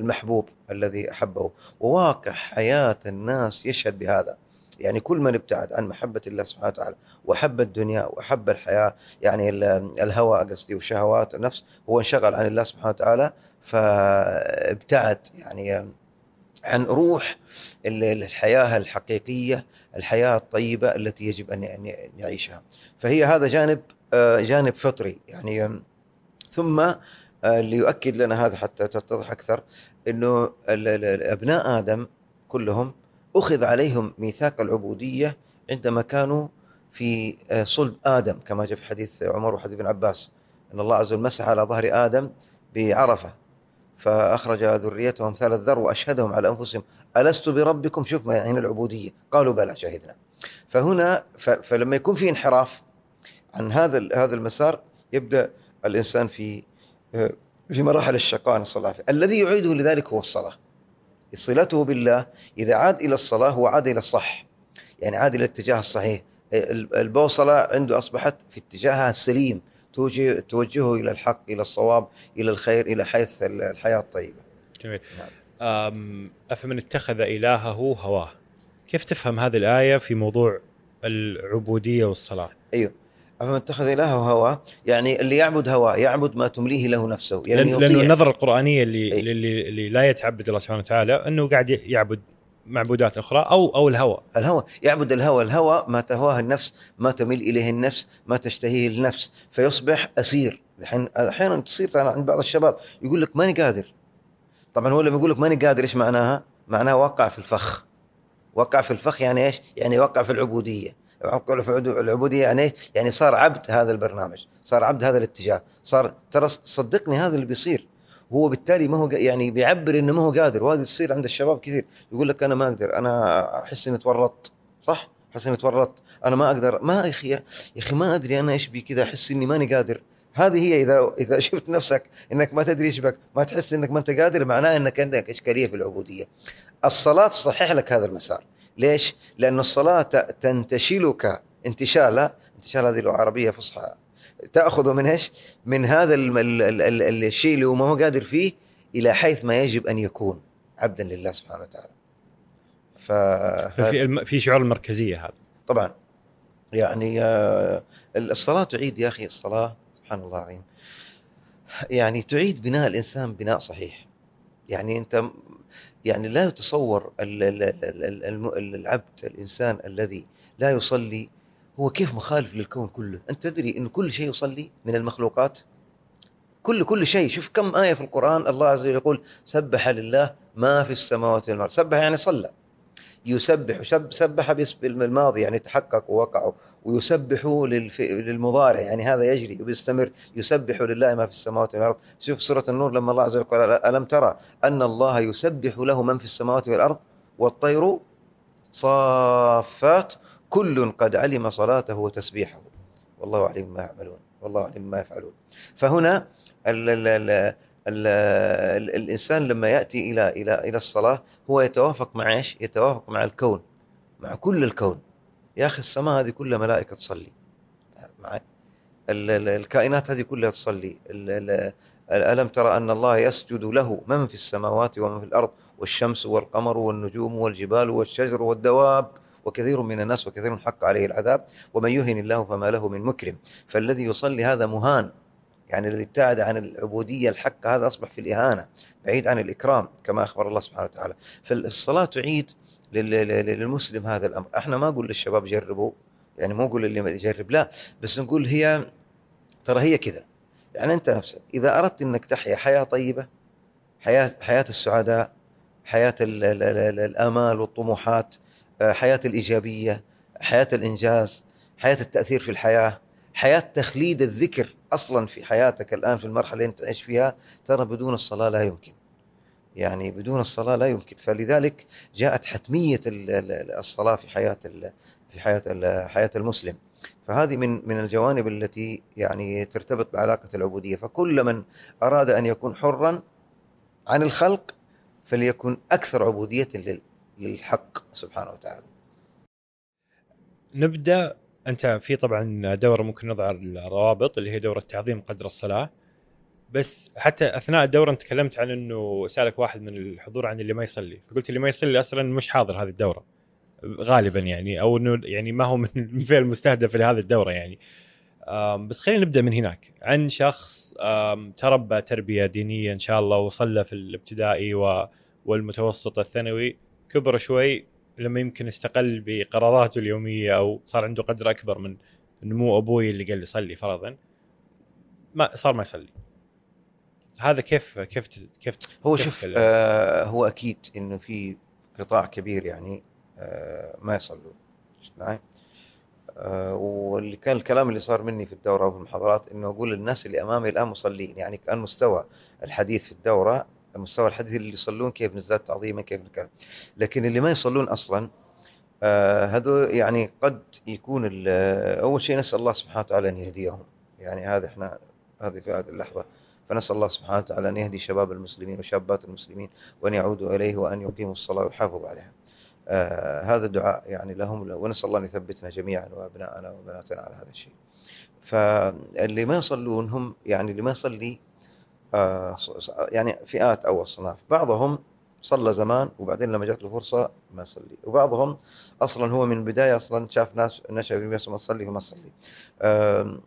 المحبوب الذي أحبه. وواقع حياة الناس يشهد بهذا. يعني كل من ابتعد عن محبة الله سبحانه وتعالى وأحب الدنيا وأحب الحياة يعني ال- الهوى قصدي والشهوات النفس هو انشغل عن الله سبحانه وتعالى فابتعد. يعني عن روح ال- الحياة الحقيقية الحياة الطيبة التي يجب أن يعيشها. فهي هذا جانب آه، جانب فطري. يعني ثم آه، اللي يؤكد لنا هذا حتى تتضح أكثر إنه أبناء آدم كلهم أخذ عليهم ميثاق العبودية عندما كانوا في آه، صلب آدم كما جاء في حديث عمر وحديث ابن عباس. إن الله عز وجل مسح على ظهر آدم بعرفة. فأخرج ذريته أمثال الذر وأشهدهم على أنفسهم. ألست بربكم؟ شوف ما هنا العبودية. قالوا بلى شهدنا. فهنا فلما يكون في انحراف عن هذا هذا المسار يبدأ الإنسان في في مراحل الشقاء نسأل الله الذي يعيده لذلك هو الصلاة. صلته بالله إذا عاد إلى الصلاة هو عاد إلى الصح. يعني عاد إلى الاتجاه الصحيح. ال- البوصلة عنده أصبحت في اتجاهها السليم توجهه إلى الحق إلى الصواب إلى الخير إلى حيث ال- الحياة الطيبة. جميل. أم أفمن اتخذ إلهه هواه؟ كيف تفهم هذه الآية في موضوع العبودية والصلاة؟ أيوه. أفمن اتخذ إلهه هواه؟ يعني اللي يعبد هواه يعبد ما تمليه له نفسه. يعني لأن لأنه النظرة القرآنية اللي. اللي, اللي لا يتعبد الله سبحانه وتعالى أنه قاعد يعبد معبودات أخرى أو أو الهوى. الهوى. يعبد الهوى. الهوى ما تهواه النفس ما تميل إليه النفس ما تشتهيه النفس. فيصبح أسير. الحين أحيانا تصير عند بعض الشباب يقول لك ماني قادر. طبعا هو لما يقول لك ماني قادر إيش معناها؟ معناها وقع في الفخ. وقع في الفخ يعني إيش؟ يعني وقع في العبودية. وقع في العبو- العبودية يعني يعني صار عبد هذا البرنامج صار عبد هذا الاتجاه. صار ترى صدقني هذا اللي بيصير. هو بالتالي ما هو يعني بيعبر إنه ما هو قادر وهذه تصير عند الشباب كثير. يقول لك أنا ما أقدر أنا أحس إني تورطت صح؟ أحس إني تورطت أنا ما أقدر ما يا أخي يا أخي ما أدري أنا إيش بي كذا أحس إني ماني قادر. هذه هي إذا إذا شفت نفسك إنك ما تدري إيش بك ما تحس إنك ما أنت قادر معناه إنك عندك إشكالية في العبودية. الصلاة تصحح لك هذا المسار. ليش؟ لأن الصلاة تنتشلك انتشالا انتشال هذه لغه عربيه فصحى. تأخذ من إيش؟ من هذا ال ال ال ال الشيء اللي هو ما هو قادر فيه إلى حيث ما يجب أن يكون عبدا لله سبحانه وتعالى. ف ففي الم... في شعور المركزية هذا. طبعا. يعني آه، الصلاة تعيد يا أخي الصلاة سبحان الله العظيم. يعني تعيد بناء الإنسان بناء صحيح. يعني أنت يعني لا يتصور العبد الإنسان الذي لا يصلي هو كيف مخالف للكون كله؟ أنت تدري إن كل شيء يصلي من المخلوقات؟ كل كل شيء. شوف كم آية في القرآن الله عز وجل يقول سبح لله ما في السماوات والأرض. سبح يعني صلى. يسبح سب سبح باسم الماضي يعني تحقق ووقع. ويسبح. للمضارع يعني هذا يجري وبيستمر. يسبح لله ما في السماوات والأرض. شوف سورة النور لما الله عز وجل قال ألم ترى أن الله يسبح له من في السماوات والأرض؟ والطير صافات كل قد علم صلاته وتسبيحه. والله عليم ما يعملون. والله عليم ما يفعلون. فهنا ال ال ال ال ال الإنسان لما يأتي إلى إلى إلى الصلاة هو يتوافق مع إيش؟ يتوافق مع الكون. مع كل الكون. يا أخي السماء هذه كلها ملائكة تصلي. معي ال- ال- الكائنات هذه كلها تصلي. ألم ترى أن الله يسجد له من في السماوات ومن في الأرض؟ والشمس والقمر والنجوم والجبال والشجر والدواب. وكثير من الناس وكثير حق عليه العذاب ومن يهن الله فما له من مكرم. فالذي يصلي هذا مهان يعني الذي ابتعد عن العبودية الحق هذا أصبح في الإهانة بعيد عن الإكرام كما أخبر الله سبحانه وتعالى. فالصلاة تعيد لل- لل- للمسلم هذا الأمر. أحنا ما نقول للشباب جربوا يعني مو نقول اللي ما يجرب لا بس نقول هي ترى هي كذا. يعني أنت نفسك إذا أردت إنك تحيا حياة طيبة حياة حياة السعداء حياة ال ال ال الأمال والطموحات حياة الإيجابية حياة الإنجاز حياة التأثير في الحياة حياة تخليد الذكر أصلا في حياتك الآن في المرحلة اللي أنت تعيش فيها ترى بدون الصلاة لا يمكن. يعني بدون الصلاة لا يمكن. فلذلك جاءت حتمية ال- ال- الصلاة في حياة في حياة حياة المسلم. فهذه من من الجوانب التي يعني ترتبط بعلاقة العبودية. فكل من أراد أن يكون حرا عن الخلق فليكن أكثر عبودية للحق سبحانه وتعالى. نبدأ. أنت في طبعا دورة ممكن نضع الروابط اللي هي دورة تعظيم قدر الصلاة. بس حتى أثناء الدورة أنت تكلمت عن إنه سألك واحد من الحضور عن اللي ما يصلي. فقلت اللي ما يصلي أصلا مش حاضر هذه الدورة. غالبا يعني. أو إنه يعني ما هو من الفئه المستهدفه لهذه الدورة يعني. بس خلينا نبدأ من هناك. عن شخص تربى تربية دينية إن شاء الله وصلى في الابتدائي والمتوسط الثانوي كبر شوي لما يمكن استقل بقراراته اليومية أو صار عنده قدر أكبر من انه مو أبوي اللي قال لي صلي فرضا. ما صار ما يصلي. هذا كيف كيف كيف هو كيف شوف آه هو أكيد إنه في قطاع كبير يعني آه ما يصلون شفت معي؟ آه واللي كان الكلام اللي صار مني في الدورة وفي المحاضرات إنه أقول للناس اللي أمامي الآن مصلين يعني كان مستوى الحديث في الدورة مستوى الحديث اللي يصلون كيف نزداد تعظيما كيف نكلم لكن اللي ما يصلون أصلا آه هذو يعني قد يكون أول شيء نسأل الله سبحانه وتعالى أن يهديهم يعني هذا إحنا هذه في هذه اللحظة فنسأل الله سبحانه وتعالى أن يهدي شباب المسلمين وشابات المسلمين وأن يعودوا إليه وأن يقيموا الصلاة ويحافظوا عليها. آه هذا الدعاء يعني لهم ونسأل الله أن يثبتنا جميعا وابنائنا وبناتنا على هذا الشيء. فاللي ما يصلون هم يعني اللي ما يصلي يعني فئات أو اصناف، بعضهم صلى زمان وبعدين لما جات له فرصه ما يصلي، وبعضهم أصلا هو من البداية أصلا شاف ناس نشا في ما تصلي فما تصلي. آم،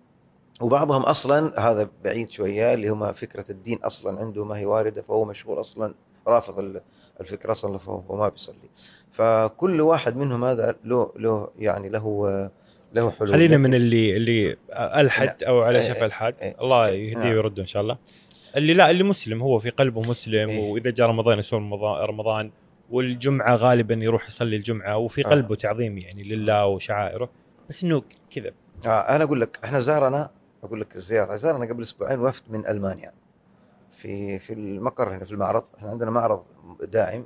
وبعضهم أصلا هذا بعيد شوية اللي هم فكرة الدين أصلا عنده ما هي واردة فهو مشهور أصلا رافض ال- الفكرة أصلا فهو ما بيصلي. فكل واحد منهم هذا له له يعني له له حلول. خلينا من اللي اللي ألحد أو على إيه، شفا الحد إيه، الله إيه، يهديه نعم. ويرده إن شاء الله. اللي لا اللي مسلم هو في قلبه مسلم إيه. وإذا جاء رمضان يصوم رمضان- والجمعة غالبا يروح يصلي الجمعة وفي آه. قلبه تعظيم يعني لله وشعائره بس إنه كذا آه أنا أقول لك إحنا زارنا أقول لك الزيارة زارنا قبل أسبوعين وفد من ألمانيا في في المقر هنا في المعرض إحنا عندنا معرض داعم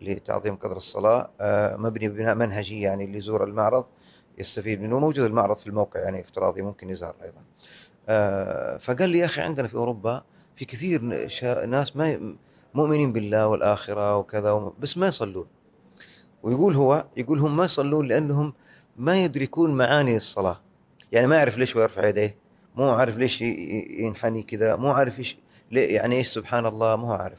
لتعظيم قدر الصلاة آه مبني بناء منهجي يعني اللي يزور المعرض يستفيد منه موجود المعرض في الموقع يعني افتراضي ممكن يزار أيضا آه فقال لي يا أخي عندنا في أوروبا في كثير ناس ما مؤمنين بالله والآخرة وكذا بس ما يصلون. ويقول هو يقول هم ما يصلون لأنهم ما يدركون معاني الصلاة. يعني ما يعرف ليش هو يرفع يديه مو عارف ليش ينحني كذا مو عارف إيش يعني إيش سبحان الله مو عارف.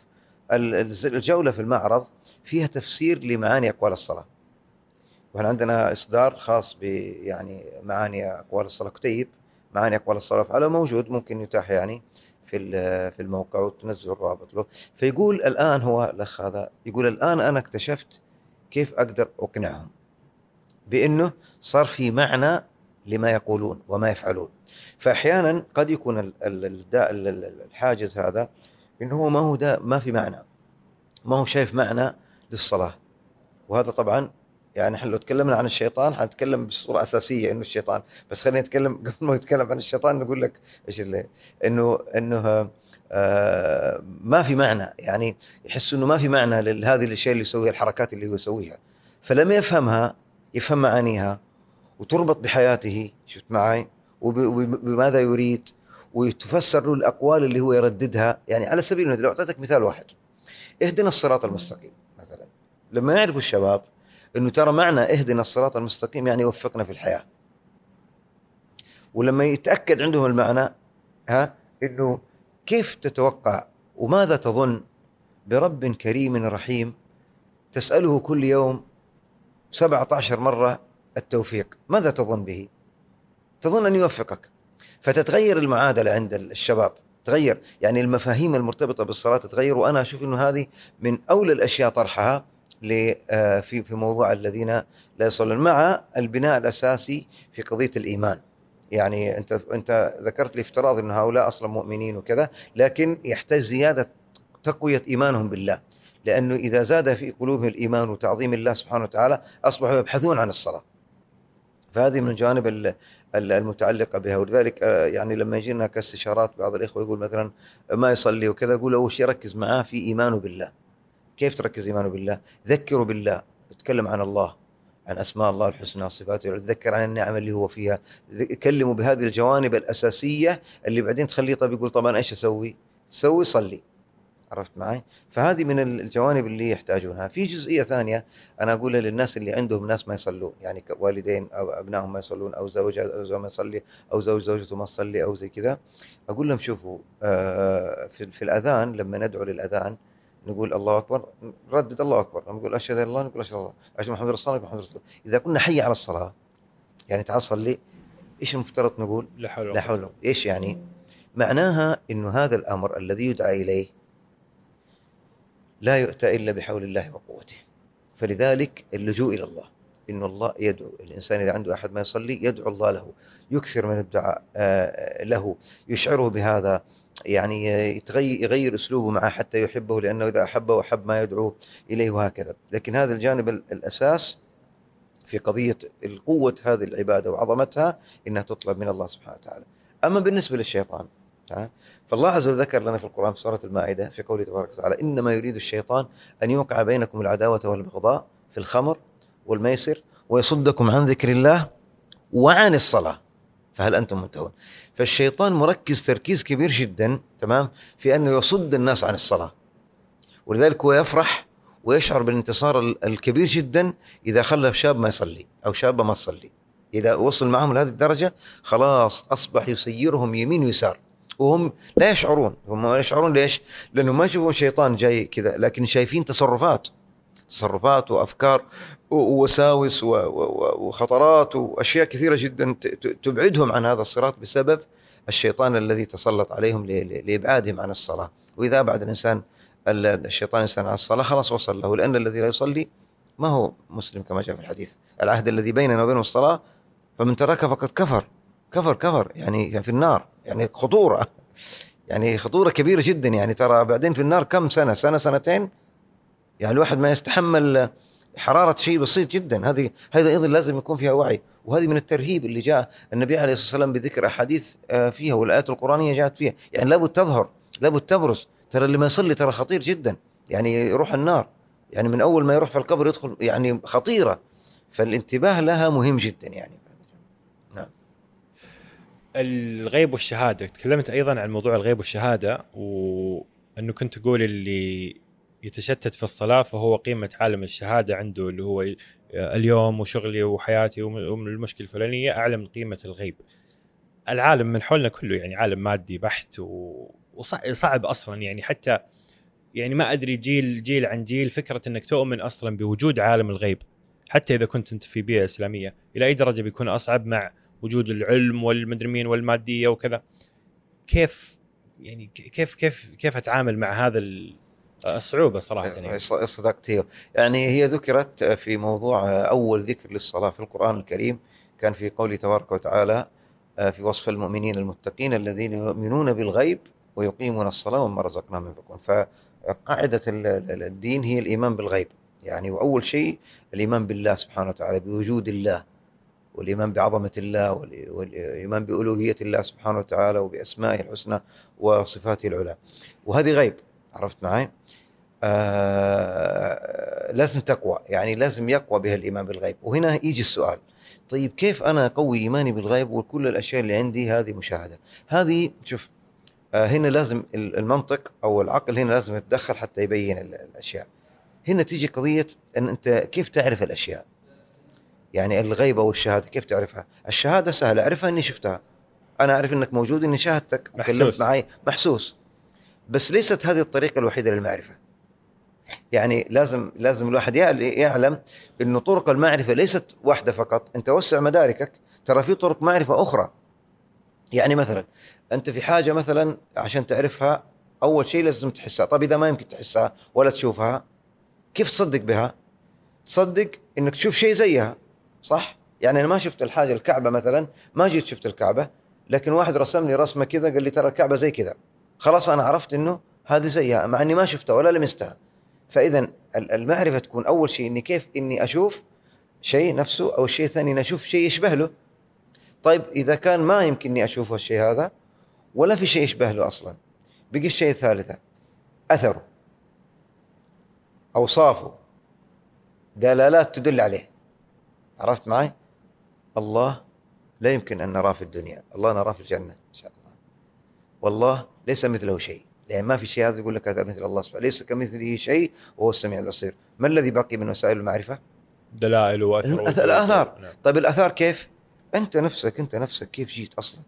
الجولة في المعرض فيها تفسير لمعاني أقوال الصلاة. وإحنا عندنا إصدار خاص ب يعني معاني أقوال الصلاة. كتيب معاني أقوال الصلاة. فعله موجود ممكن يتاح يعني. في في الموقع وتنزل الرابط. له فيقول الآن هو الأخ هذا يقول الآن أنا اكتشفت كيف أقدر أقنعهم بأنه صار في معنى لما يقولون وما يفعلون. فأحيانا قد يكون الحاجز هذا انه هو ما هو ما في معنى ما هو شايف معنى للصلاة. وهذا طبعا يعني إحنا لو تكلمنا عن الشيطان حنتكلم بصورة أساسية إنه الشيطان. بس خلينا نتكلم قبل ما نتكلم عن الشيطان نقول لك إيش اللي إنه إنه آه ما في معنى. يعني يحس إنه ما في معنى لهذه الأشياء اللي يسويها الحركات اللي هو يسويها. فلما يفهمها يفهم معانيها وتربط بحياته شفت معي وب- وبماذا يريد؟ وتفسر له الأقوال اللي هو يرددها. يعني على سبيل المثال لو أعطيتك مثال واحد. اهدنا الصراط المستقيم مثلا. لما يعرفوا الشباب إنه ترى معنى اهدنا الصراط المستقيم يعني وفقنا في الحياة. ولما يتأكد عندهم المعنى ها إنه كيف تتوقع وماذا تظن برب كريم رحيم تسأله كل يوم 17 مرة التوفيق؟ ماذا تظن به؟ تظن أن يوفقك. فتتغير المعادلة عند الشباب. تغير. يعني المفاهيم المرتبطة بالصلاة تتغير وأنا أشوف إنه هذه من أولى الأشياء طرحها. في في موضوع الذين لا يصلون مع البناء الأساسي في قضية الإيمان. يعني أنت أنت ذكرت لي افتراض إن هؤلاء أصلا مؤمنين وكذا لكن يحتاج زيادة تقوية إيمانهم بالله. لأنه إذا زاد في قلوبهم الإيمان وتعظيم الله سبحانه وتعالى أصبحوا يبحثون عن الصلاة. فهذه من الجوانب ال- ال- المتعلقة بها. ولذلك آه، يعني لما يجينا كاستشارات بعض الإخوة يقول مثلا ما يصلي وكذا أقول اول شيء ركز معاه في إيمانه بالله. كيف تركز إيمانه بالله؟ ذكره بالله. تكلم عن الله عن أسماء الله الحسنى وصفاته تذكر عن النعم اللي هو فيها. كلمه بهذه الجوانب الأساسية اللي بعدين تخليه طب يقول طب أنا إيش أسوي؟ سوي صلي. عرفت معي؟ فهذه من الجوانب اللي يحتاجونها، في جزئية ثانية أنا أقولها للناس اللي عندهم ناس ما يصلون، يعني والدين أو أبنائهم ما يصلون أو زوجة أو زوج ما يصلي أو زوج زوجته ما تصلي أو زي كذا، أقول لهم شوفوا آه، في, في الأذان لما ندعو للأذان نقول الله أكبر نردد الله أكبر، لما نقول أشهد أن لا نقول أشهد الله، أشهد محمد رسول الله محمد رسول الله، إذا قلنا حي على الصلاة يعني تعال صلي إيش المفترض نقول؟ لا حول لا حول. إيش يعني؟ معناها انه هذا الأمر الذي يدعى إليه لا يؤتى إلا بحول الله وقوته. فلذلك اللجوء إلى الله إن الله يدعو الإنسان إذا عنده أحد ما يصلي يدعو الله له يكثر من الدعاء آه، له يشعره بهذا يعني يغير أسلوبه معه حتى يحبه لأنه إذا أحبه احب ما يدعو إليه وهكذا، لكن هذا الجانب ال- الأساس في قضية القوة هذه العبادة وعظمتها إنها تطلب من الله سبحانه وتعالى. أما بالنسبة للشيطان فالله عز وجل ذكر لنا في القرآن في سورة المائدة في قوله تبارك وتعالى إنما يريد الشيطان أن يوقع بينكم العداوة والبغضاء في الخمر والميسر ويصدكم عن ذكر الله وعن الصلاة فهل أنتم منتهون؟ فالشيطان مركز تركيز كبير جدا تمام في أنه يصد الناس عن الصلاة. ولذلك هو يفرح ويشعر بالانتصار ال- الكبير جدا إذا خلى شاب ما يصلي أو شابه ما تصلي. إذا وصل معهم لهذه الدرجة خلاص أصبح يسيرهم يمين ويسار. وهم لا يشعرون. هم لا يشعرون ليش؟ لأنه ما يشوفون شيطان جاي كذا لكن شايفين تصرفات. تصرفات وأفكار ووساوس وخطرات وأشياء كثيرة جدا تبعدهم عن هذا الصراط بسبب الشيطان الذي تسلط عليهم لإبعادهم عن الصلاة. وإذا ابعد الإنسان ال- الشيطان الإنسان عن الصلاة خلاص وصل له لأن الذي لا يصلي ما هو مسلم كما جاء في الحديث. العهد الذي بيننا وبينهم الصلاة فمن تركها فقد كفر. كفر كفر يعني في النار يعني خطورة. يعني خطورة كبيرة جدا. يعني ترى بعدين في النار كم سنة؟ سنة سنتين؟ يعني الواحد ما يستحمل حرارة شيء بسيط جدا. هذه هذا أيضا لازم يكون فيها وعي. وهذه من الترهيب اللي جاء النبي عليه الصلاة والسلام بذكر أحاديث آه، فيها والآيات القرآنية جاءت فيها. يعني لابد تظهر لابد تبرز. ترى اللي ما يصلي ترى خطير جدا. يعني يروح النار. يعني من أول ما يروح في القبر يدخل يعني خطيرة. فالانتباه لها مهم جدا يعني. الغيب والشهادة. تكلمت أيضا عن موضوع الغيب والشهادة وأنه كنت تقول اللي يتشتت في الصلاة فهو قيمة عالم الشهادة عنده اللي هو اليوم وشغلي وحياتي والمشكلة الفلانية اعلى من قيمة الغيب. العالم من حولنا كله يعني عالم مادي بحت وصعب أصلا يعني حتى يعني ما أدري جيل جيل عن جيل فكرة إنك تؤمن أصلا بوجود عالم الغيب حتى إذا كنت أنت في بيئة إسلامية إلى أي درجة بيكون أصعب مع وجود العلم والمدري مين والمادية وكذا كيف يعني كيف كيف كيف أتعامل مع هذا الصعوبه صراحة يعني صدقت يعني هي ذكرت في موضوع أول ذكر للصلاة في القرآن الكريم كان في قوله تبارك وتعالى في وصف المؤمنين المتقين الذين يؤمنون بالغيب ويقيمون الصلاة ومما رزقناهم ينفقون. فقاعدة الدين هي الإيمان بالغيب. يعني وأول شيء الإيمان بالله سبحانه وتعالى بوجود الله والإيمان بعظمة الله والإيمان بألوهية الله سبحانه وتعالى وبأسمائه الحسنى وصفاته العلى. وهذه غيب عرفت معي؟ آه لازم تقوى. يعني لازم يقوى بها الإيمان بالغيب. وهنا يجي السؤال. طيب كيف أنا أقوي إيماني بالغيب وكل الأشياء اللي عندي هذه مشاهدة؟ هذه شوف آه هنا لازم المنطق أو العقل هنا لازم يتدخل حتى يبين الأشياء. هنا تيجي قضية إن أنت كيف تعرف الأشياء؟ يعني الغيبه والشهاده كيف تعرفها؟ الشهادة سهلة. أعرفها إني شفتها. أنا أعرف إنك موجود إني شاهدتك. وكلمت معي. محسوس. بس ليست هذه الطريقة الوحيدة للمعرفة. يعني لازم لازم الواحد يعلم إنه طرق المعرفة ليست واحدة فقط. أنت وسع مداركك ترى في طرق معرفة أخرى. يعني مثلا أنت في حاجة مثلا عشان تعرفها أول شيء لازم تحسها. طب إذا ما يمكن تحسها ولا تشوفها كيف تصدق بها؟ تصدق إنك تشوف شيء زيها صح؟ يعني أنا ما شفت الحاجة الكعبة مثلا ما جيت شفت الكعبة لكن واحد رسم لي رسمة كذا قال لي ترى الكعبة زي كذا. خلاص أنا عرفت إنه هذه زيها مع إني ما شفتها ولا لمستها. فإذا المعرفة تكون أول شيء إني كيف إني أشوف شيء نفسه أو الشيء الثاني إني أشوف شيء يشبه له. طيب إذا كان ما يمكن إني اشوفه الشيء هذا ولا في شيء يشبه له أصلا. بقي الشيء الثالثة أثره أوصافه دلالات تدل عليه. عرفت معي؟ الله لا يمكن أن نراه في الدنيا. الله نراه في الجنة إن شاء الله. والله ليس مثله شيء. لأن ما في شيء هذا يقول لك هذا مثل الله سبحانه ليس كمثله شيء وهو السميع البصير. ما الذي باقي من وسائل المعرفة؟ دلائل وأثر الآثار. نعم. طيب الآثار كيف؟ أنت نفسك أنت نفسك كيف جيت أصلا؟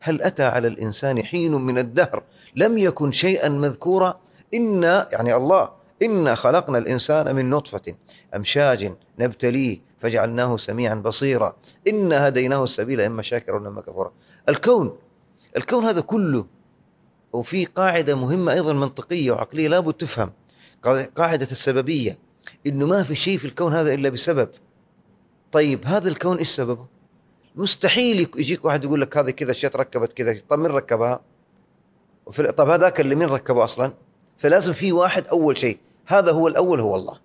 هل أتى على الإنسان حين من الدهر لم يكن شيئا مذكورا؟ إن يعني الله انا خلقنا الإنسان من نطفة أمشاج نبتليه فجعلناه سميعا بصيرا. انا هديناه السبيل إما شاكرا واما كفورا. الكون الكون هذا كله وفي قاعدة مهمة أيضا منطقية وعقلية لابد تفهم قاعدة السببية إنه ما في شيء في الكون هذا إلا بسبب طيب هذا الكون إيش سببه؟ مستحيل يجيك واحد يقول لك هذه كذا اشياء تركبت كذا طيب من ركبها؟ طيب هذاك اللي مين ركبه أصلا؟ فلازم في واحد أول شيء هذا هو الأول هو الله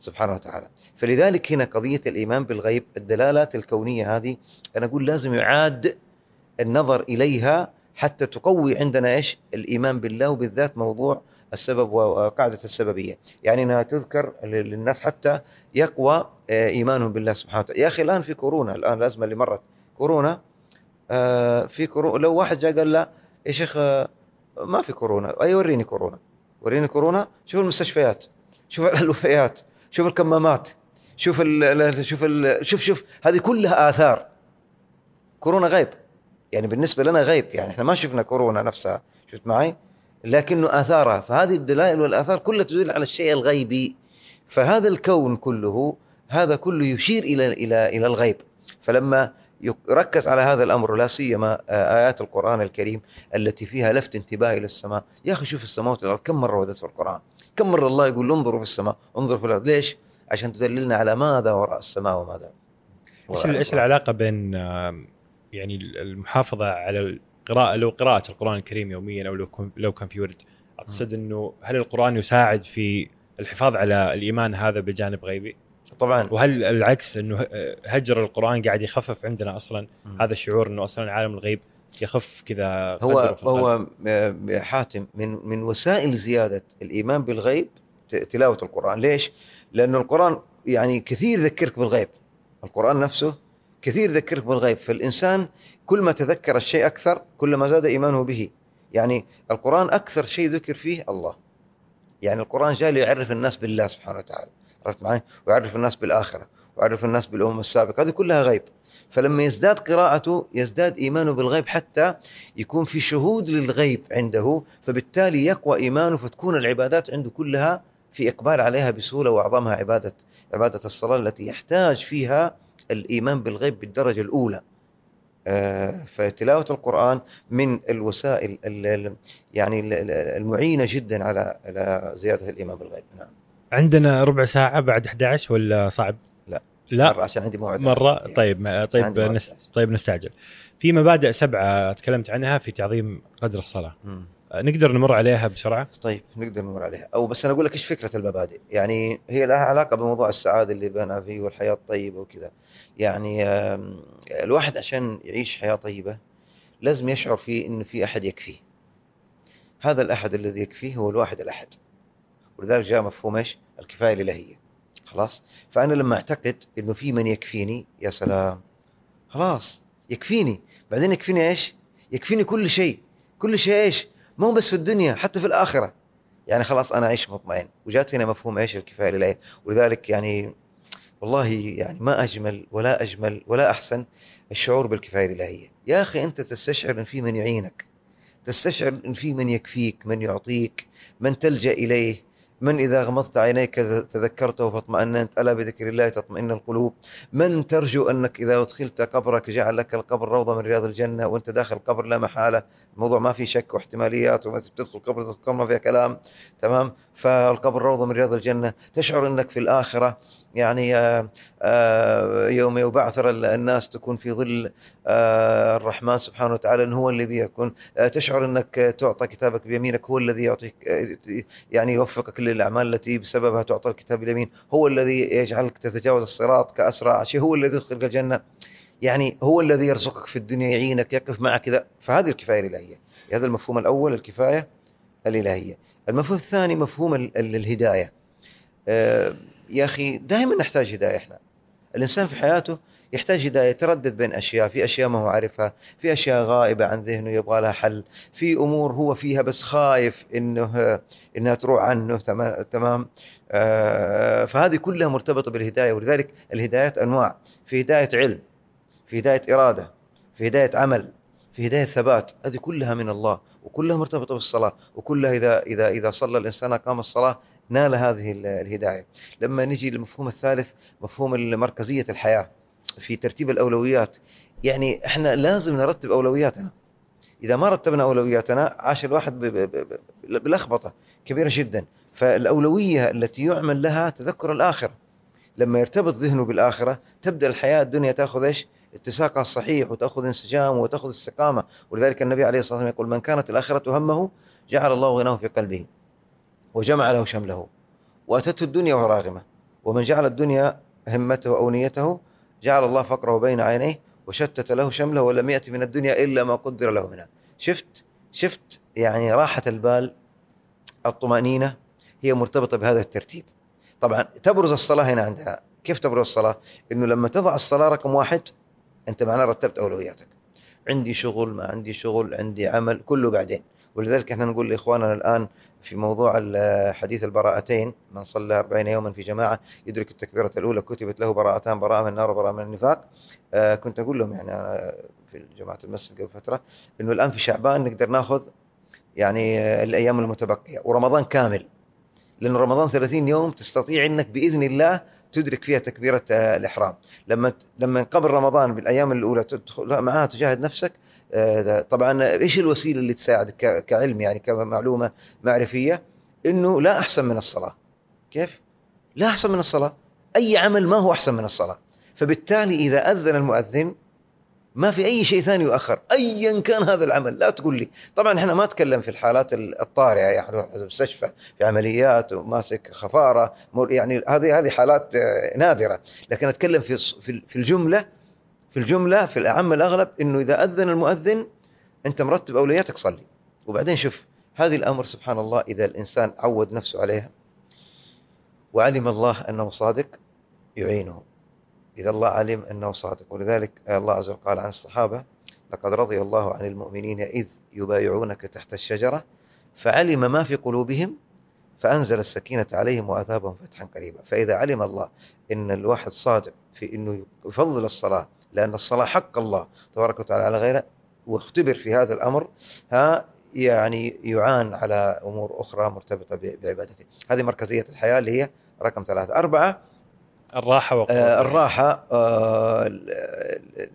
سبحانه وتعالى فلذلك هنا قضية الإيمان بالغيب الدلالات الكونية هذه أنا أقول لازم يعاد النظر إليها حتى تقوي عندنا إيش؟ الإيمان بالله وبالذات موضوع السبب وقاعدة السببية، يعني انها تذكر للناس حتى يقوى آه، إيمانهم بالله سبحانه وتعالى، يا أخي الآن في كورونا الآن الازمه اللي مرت. كورونا آه، في كورونا لو واحد جاء قال لا يا شيخ آه، ما في كورونا. أي وريني كورونا. وريني كورونا شوف المستشفيات شوف الوفيات شوف الكمامات شوف ال شوف ال شوف شوف هذه كلها آثار. كورونا غيب يعني بالنسبة لنا غيب يعني إحنا ما شفنا كورونا نفسها شفت معي؟ لكنه آثارها فهذه الدلائل والآثار كلها تدل على الشيء الغيبي. فهذا الكون كله هذا كله يشير إلى إلى إلى الغيب. فلما يركز على هذا الأمر لا سيما آيات القرآن الكريم التي فيها لفت انتباه إلى السماء. يا أخي شوف السماوات والأرض كم مرة وردت في القرآن؟ كم مرة الله يقول انظروا في السماء انظروا في الأرض. ليش؟ عشان تدللنا على ماذا وراء السماء وماذا؟ إيش إيش العلاقة بين يعني المحافظة على القراءة لو قراءة القرآن الكريم يوميا أو لو لو كان في ورد أقصد إنه هل القرآن يساعد في الحفاظ على الإيمان هذا بجانب غيبي؟ طبعا وهل العكس إنه هجر القرآن قاعد يخفف عندنا أصلا م. هذا الشعور إنه أصلا عالم الغيب يخف كذا هو هو حاتم من من وسائل زيادة الإيمان بالغيب تلاوة القرآن ليش؟ لأنه القرآن يعني كثير يذكرك بالغيب القرآن نفسه كثير يذكرك بالغيب فالإنسان كل ما تذكر الشيء أكثر كل ما زاد إيمانه به. يعني القرآن أكثر شيء ذكر فيه الله. يعني القرآن جاء ليعرف الناس بالله سبحانه وتعالى. عرفت معي؟ ويعرف الناس بالآخرة ويعرف الناس بالأمم السابقة. هذه كلها غيب. فلما يزداد قراءته يزداد إيمانه بالغيب حتى يكون في شهود للغيب عنده فبالتالي يقوى إيمانه فتكون العبادات عنده كلها في إقبال عليها بسهولة وأعظمها عبادة عبادة الصلاة التي يحتاج فيها الإيمان بالغيب بالدرجة الأولى. آه، فتلاوة القرآن من الوسائل ال- ال- يعني ال- ال- المعينة جدا على على زيادة الإيمان بالغيب. نعم. عندنا ربع ساعة بعد 11 ولا صعب؟ لا. لا. مرة عشان عندي موعد. مرة؟ يعني طيب طيب عندي موعد. نس... 11. طيب نستعجل. في مبادئ سبعة تكلمت عنها في تعظيم قدر الصلاة. مم. نقدر نمر عليها بسرعة؟ طيب نقدر نمر عليها. أو بس أنا أقول لك إيش فكرة المبادئ؟ يعني هي لها علاقة بموضوع السعادة اللي بنا فيه والحياة الطيبة وكذا. يعني الواحد عشان يعيش حياة طيبة لازم يشعر فيه انه في أحد يكفيه. هذا الأحد الذي يكفيه هو الواحد الأحد. ولذلك جاء مفهوم إيش؟ الكفاية الإلهية. خلاص؟ فأنا لما أعتقد إنه في من يكفيني يا سلام. خلاص يكفيني. بعدين يكفيني إيش؟ يكفيني كل شيء. كل شيء إيش؟ ما هو بس في الدنيا حتى في الآخرة. يعني خلاص أنا اعيش مطمئن؟ وجات هنا مفهوم إيش؟ الكفاية الإلهية. ولذلك يعني والله يعني ما أجمل ولا أجمل ولا أحسن الشعور بالكفاية الإلهية. يا أخي أنت تستشعر إن في من يعينك تستشعر إن في من يكفيك من يعطيك من تلجأ إليه. من إذا غمضت عينيك تذكرته فاطمأننت ألا بذكر الله تطمئن القلوب؟ من ترجو أنك إذا أدخلت قبرك جعل لك القبر روضة من رياض الجنة وأنت داخل القبر لا محالة؟ الموضوع ما في شك واحتماليات وما تدخل القبر تذكر ما فيها كلام تمام؟ فالقبر روضة من رياض الجنة. تشعر أنك في الآخرة يعني آه، آه، يوم يبعثر الناس تكون في ظل آه، الرحمن سبحانه وتعالى إنه هو اللي بيكون. تشعر أنك تعطى كتابك بيمينك هو الذي يعطيك يعني يوفقك للأعمال التي بسببها تعطى الكتاب اليمين. هو الذي يجعلك تتجاوز الصراط كأسرع شيء. هو الذي يدخلك الجنة. يعني هو الذي يرزقك في الدنيا يعينك يقف معك كذا فهذه الكفاية الإلهية. هذا المفهوم الأول الكفاية الإلهية. المفهوم الثاني مفهوم ال- ال- الهداية. آه، يا أخي دائما نحتاج هداية إحنا. الإنسان في حياته يحتاج هدايه يتردد بين أشياء في أشياء ما هو عارفها في أشياء غائبة عن ذهنه يبغى لها حل في أمور هو فيها بس خايف إنه إنها تروح عنه تمام تمام؟ آه، فهذه كلها مرتبطة بالهداية ولذلك الهدايات أنواع. في هداية علم في هداية إرادة في هداية عمل في هداية ثبات هذه كلها من الله وكلها مرتبطة بالصلاة وكلها إذا إذا إذا صلى الإنسان اقام الصلاة نال هذه ال- الهداية. لما نجي للمفهوم الثالث مفهوم مركزيه الحياة. في ترتيب الأولويات. يعني إحنا لازم نرتب أولوياتنا. إذا ما رتبنا أولوياتنا عاش الواحد بلخبطه كبيرة جدا. فالأولوية التي يعمل لها تذكر الآخرة. لما يرتبط ذهنه بالآخرة تبدأ الحياة الدنيا تأخذ إيش؟ اتساقها الصحيح وتأخذ انسجام وتأخذ استقامة. ولذلك النبي عليه الصلاة والسلام يقول من كانت الآخرة همه جعل الله غناه في قلبه وجمع له شمله. وأتته الدنيا وهو راغمة. ومن جعل الدنيا همته أو نيته جعل الله فقره بين عينيه وشتت له شمله ولم يأتي من الدنيا إلا ما قدر له منها. شفت؟ شفت يعني راحة البال الطمأنينة هي مرتبطة بهذا الترتيب. طبعا تبرز الصلاة هنا عندنا. كيف تبرز الصلاة؟ إنه لما تضع الصلاة رقم واحد أنت معناه رتبت أولوياتك. عندي شغل ما عندي شغل عندي عمل كله بعدين. ولذلك إحنا نقول لإخواننا الآن في موضوع حديث البراءتين من صلى أربعين يوما في جماعة يدرك التكبيرة الأولى كتبت له براءتان براءة من النار وبراءه من النفاق. آه كنت أقول لهم يعني أنا في جماعة المسجد قبل فترة إنه الآن في شعبان نقدر نأخذ يعني آه، الأيام المتبقية ورمضان كامل. لأن رمضان 30 يوم تستطيع إنك بإذن الله تدرك فيها تكبيرة آه، الإحرام. لما لما قبل رمضان بالأيام الأولى تدخل معها تجاهد نفسك آه، طبعا إيش الوسيلة اللي تساعدك كعلم يعني كمعلومة معرفية؟ إنه لا أحسن من الصلاة. كيف؟ لا أحسن من الصلاة. أي عمل ما هو أحسن من الصلاة. فبالتالي إذا أذن المؤذن ما في أي شيء ثاني يؤخر. ايا كان هذا العمل. لا تقول لي. طبعا إحنا ما نتكلم في الحالات الطارئة. يعني روح المستشفى في عمليات وماسك خفارة. يعني هذه هذه حالات آه، نادرة. لكن أتكلم في في في الجملة في الجملة في الأعم الاغلب إنه إذا أذن المؤذن أنت مرتب أولوياتك صلي. وبعدين شوف هذه الأمر سبحان الله إذا الإنسان عود نفسه عليها وعلم الله أنه صادق يعينه. إذا الله علم أنه صادق. ولذلك الله عز وجل قال عن الصحابة لقد رضي الله عن المؤمنين إذ يبايعونك تحت الشجرة فعلم ما في قلوبهم فأنزل السكينة عليهم وأثابهم فتحا قريبا. فإذا علم الله إن الواحد صادق في إنه يفضل الصلاة لأن الصلاة حق الله تبارك وتعالى على غيره واختبر في هذا الأمر ها يعني يعان على أمور أخرى مرتبطة ب- بعبادته. هذه مركزية الحياة اللي هي رقم ثلاثة. أربعة الراحة وقرة آه. الراحة آه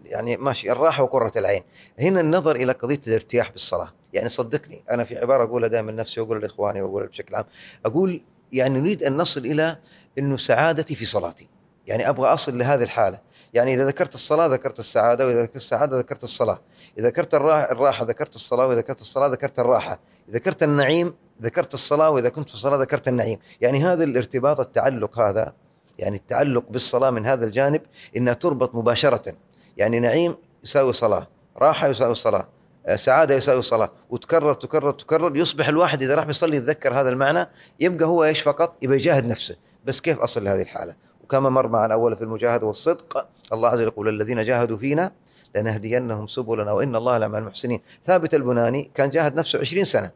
يعني ماشي الراحة وقرة العين. هنا النظر إلى قضية الارتياح بالصلاة. يعني صدقني أنا في عبارة أقولها دائما لنفسي وأقولها لإخواني وأقولها بشكل عام. أقول يعني نريد أن نصل إلى إنه سعادتي في صلاتي. يعني أبغى أصل لهذه الحالة. يعني إذا ذكرت الصلاة ذكرت السعادة وإذا ذكرت السعادة ذكرت الصلاة. إذا ذكرت الراحة ذكرت الصلاة وإذا ذكرت الصلاة ذكرت الراحة. إذا ذكرت النعيم ذكرت الصلاة وإذا كنت في الصلاة ذكرت النعيم. يعني هذا الارتباط التعلق هذا يعني التعلق بالصلاة من هذا الجانب إنها تربط مباشرة. يعني نعيم يساوي صلاة راحة يساوي صلاة آه، سعادة يساوي صلاة. وتكرر تكرر تكرر. يصبح الواحد إذا راح يصلي يتذكر هذا المعنى يبقى هو إيش فقط؟ يبقى يجاهد نفسه. بس كيف أصل لهذه الحالة؟ وكما مر معنا أول في المجاهده والصدق الله عز وجل يقول الذين جاهدوا فينا لنهدينهم سبلنا وإن الله لمع المحسنين. ثابت البناني كان جاهد نفسه 20 سنة.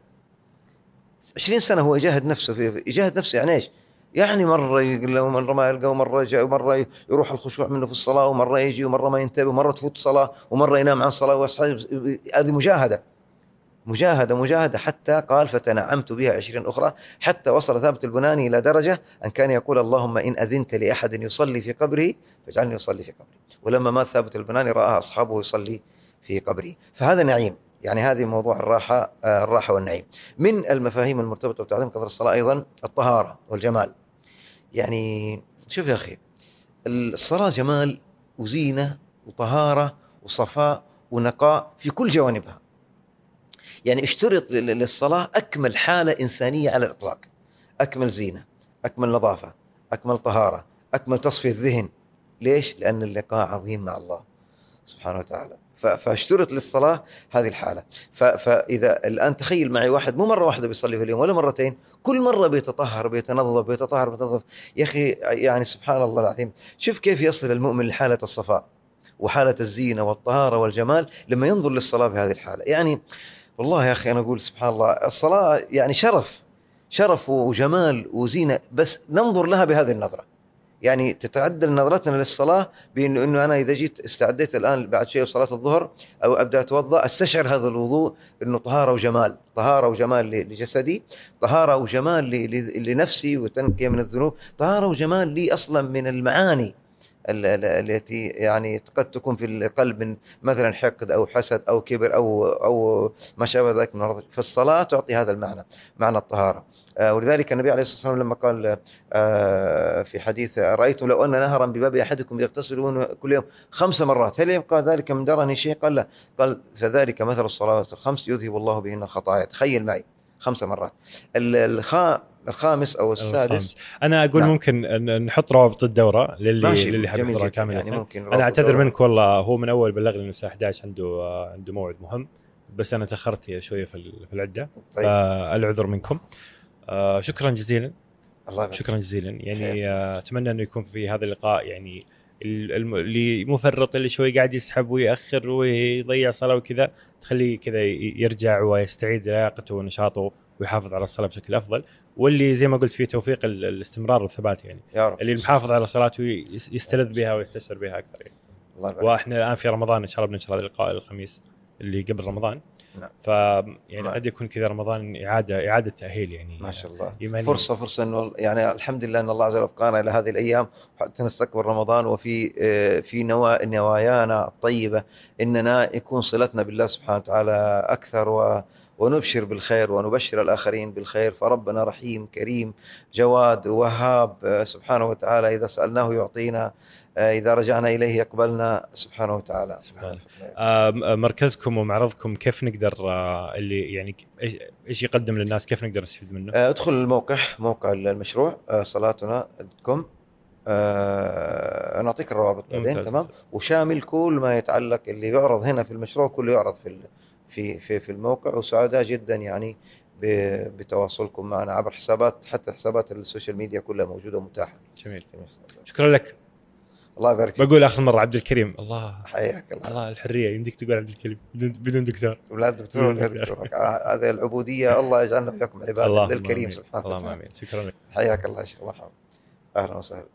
20 سنة هو يجاهد نفسه في يجاهد نفسه يعني إيش؟ يعني مرة يقول له مرة ما يلقى ومرة يجي ومرة يروح الخشوع منه في الصلاة ومرة يجي ومرة ما ينتبه ومرة تفوت صلاة ومرة ينام عن صلاة ويصحى هذه مجاهدة. مجاهدة مجاهدة حتى قال فتنعمت بها عشرين أخرى حتى وصل ثابت البناني إلى درجة أن كان يقول اللهم إن أذنت لأحد يصلي في قبره فاجعلني أصلي في قبري. ولما مات ثابت البناني رأى أصحابه يصلي في قبره. فهذا نعيم يعني هذه موضوع الراحة آه، الراحة والنعيم. من المفاهيم المرتبطة بتعظيم قدر الصلاة أيضا الطهارة والجمال. يعني شوف يا أخي الصلاة جمال وزينة وطهارة وصفاء ونقاء في كل جوانبها. يعني اشترط لل- للصلاة أكمل حالة إنسانية على الإطلاق. أكمل زينة أكمل نظافة أكمل طهارة أكمل تصفية ذهن ليش؟ لأن اللقاء عظيم مع الله سبحانه وتعالى. فاشترط للصلاة هذه الحالة. ف- فإذا الآن تخيل معي واحد مو مرة واحدة بيصلي في اليوم ولا مرتين كل مرة بيتطهر بيتنظف بيتطهر بيتنظف. يا أخي يعني سبحان الله العظيم. شوف كيف يصل المؤمن لحالة الصفاء وحالة الزينة والطهارة والجمال لما ينظر للصلاة بهذه الحالة. يعني والله يا أخي أنا أقول سبحان الله الصلاة يعني شرف شرف وجمال وزينة بس ننظر لها بهذه النظرة. يعني تتعدل نظرتنا للصلاة بانه إنه أنا إذا جيت استعديت الآن بعد شيء صلاة الظهر أو أبدأ أتوضأ أستشعر هذا الوضوء إنه طهارة وجمال، طهارة وجمال لجسدي، طهارة وجمال لنفسي وتنقية من الذنوب، طهارة وجمال لي أصلا من المعاني ال- ال- التي يعني قد تكون في القلب من مثلا حقد أو حسد أو كبر أو أو ما شابه ذلك من فالصلاة تعطي هذا المعنى معنى الطهارة. آه، ولذلك النبي عليه الصلاة والسلام لما قال آه، في حديث رايتم لو أن نهرا بباب أحدكم يغتسل كل يوم خمس مرات هل يبقى ذلك من درني شيء؟ قال لا. قال فذلك مثل الصلوات الخمس يذهب الله بهن الخطايا. تخيل معي خمس مرات. ال- الخا الخامس أو السادس. الخامس. أنا أقول نعم. ممكن نحط روابط الدورة للي ماشي للي حاب يحضرها كامله يعني ممكن أنا أعتذر. منك والله هو من أول بلغني إنه الساعة 11 عنده آه، عنده موعد مهم. بس أنا تأخرت شوية في ال- في العدة. طيب. فالعذر منكم. آه، شكرا جزيلا. الله يبارك شكرا جزيلا. يعني. آه، أتمنى إنه يكون في هذا اللقاء يعني اللي مفرط اللي شوي قاعد يسحب ويأخر ويضيع صلاة وكذا تخليه كذا يرجع ويستعيد لياقته ونشاطه ويحافظ على الصلاة بشكل أفضل واللي زي ما قلت فيه توفيق ال- الاستمرار والثبات يعني يا رب اللي محافظ على صلاته يس- يستلذ بها ويستشعر بها أكثر يعني. الله يبارك وإحنا الآن في رمضان إن شاء الله بننشر هذا اللقاء الخميس اللي قبل رمضان نعم. ف يعني. قد يكون كذا رمضان اعاده إعادة تأهيل يعني ما شاء الله إيمانية. فرصة فرصة إنه يعني الحمد لله إن الله عز وجل أبقانا إلى هذه الأيام حتى نستقبل رمضان وفي آه، في نوا نوايانا الطيبة إننا يكون صلتنا بالله سبحانه وتعالى أكثر و ونبشر بالخير ونبشر الآخرين بالخير. فربنا رحيم كريم جواد وهاب آه، سبحانه وتعالى. إذا سألناه يعطينا آه، إذا رجعنا إليه يقبلنا. سبحانه وتعالى. سبحانه. آه، مركزكم ومعرضكم كيف نقدر آه، اللي يعني إيش- إيش يقدم للناس؟ كيف نقدر نستفيد منه؟ آه، ادخل الموقع موقع المشروع صلاتنا com. آه، نعطيك الروابط بعدين. تمام؟ وشامل كل ما يتعلق اللي يعرض هنا في المشروع كله يعرض في في في في الموقع وسعداء جدا يعني بتواصلكم معنا عبر حسابات حتى حسابات ال social media كلها موجودة ومتاحة. جميل. شكرا لك. الله يبارك فيك. بقول آخر مرة عبد الكريم. الله. حياك الله. الله الحرية يمديك تقول عبد الكريم بدون بدون دكتور. لا دكتور ولا دكتور. هذه العبودية الله يجعلنا وياكم عبادة اللهم للكريم. سبحانه اللهم وتعالى. آمين. شكرا لك. حياك الله يا شيخ. مرحبا. أهلا وسهلا.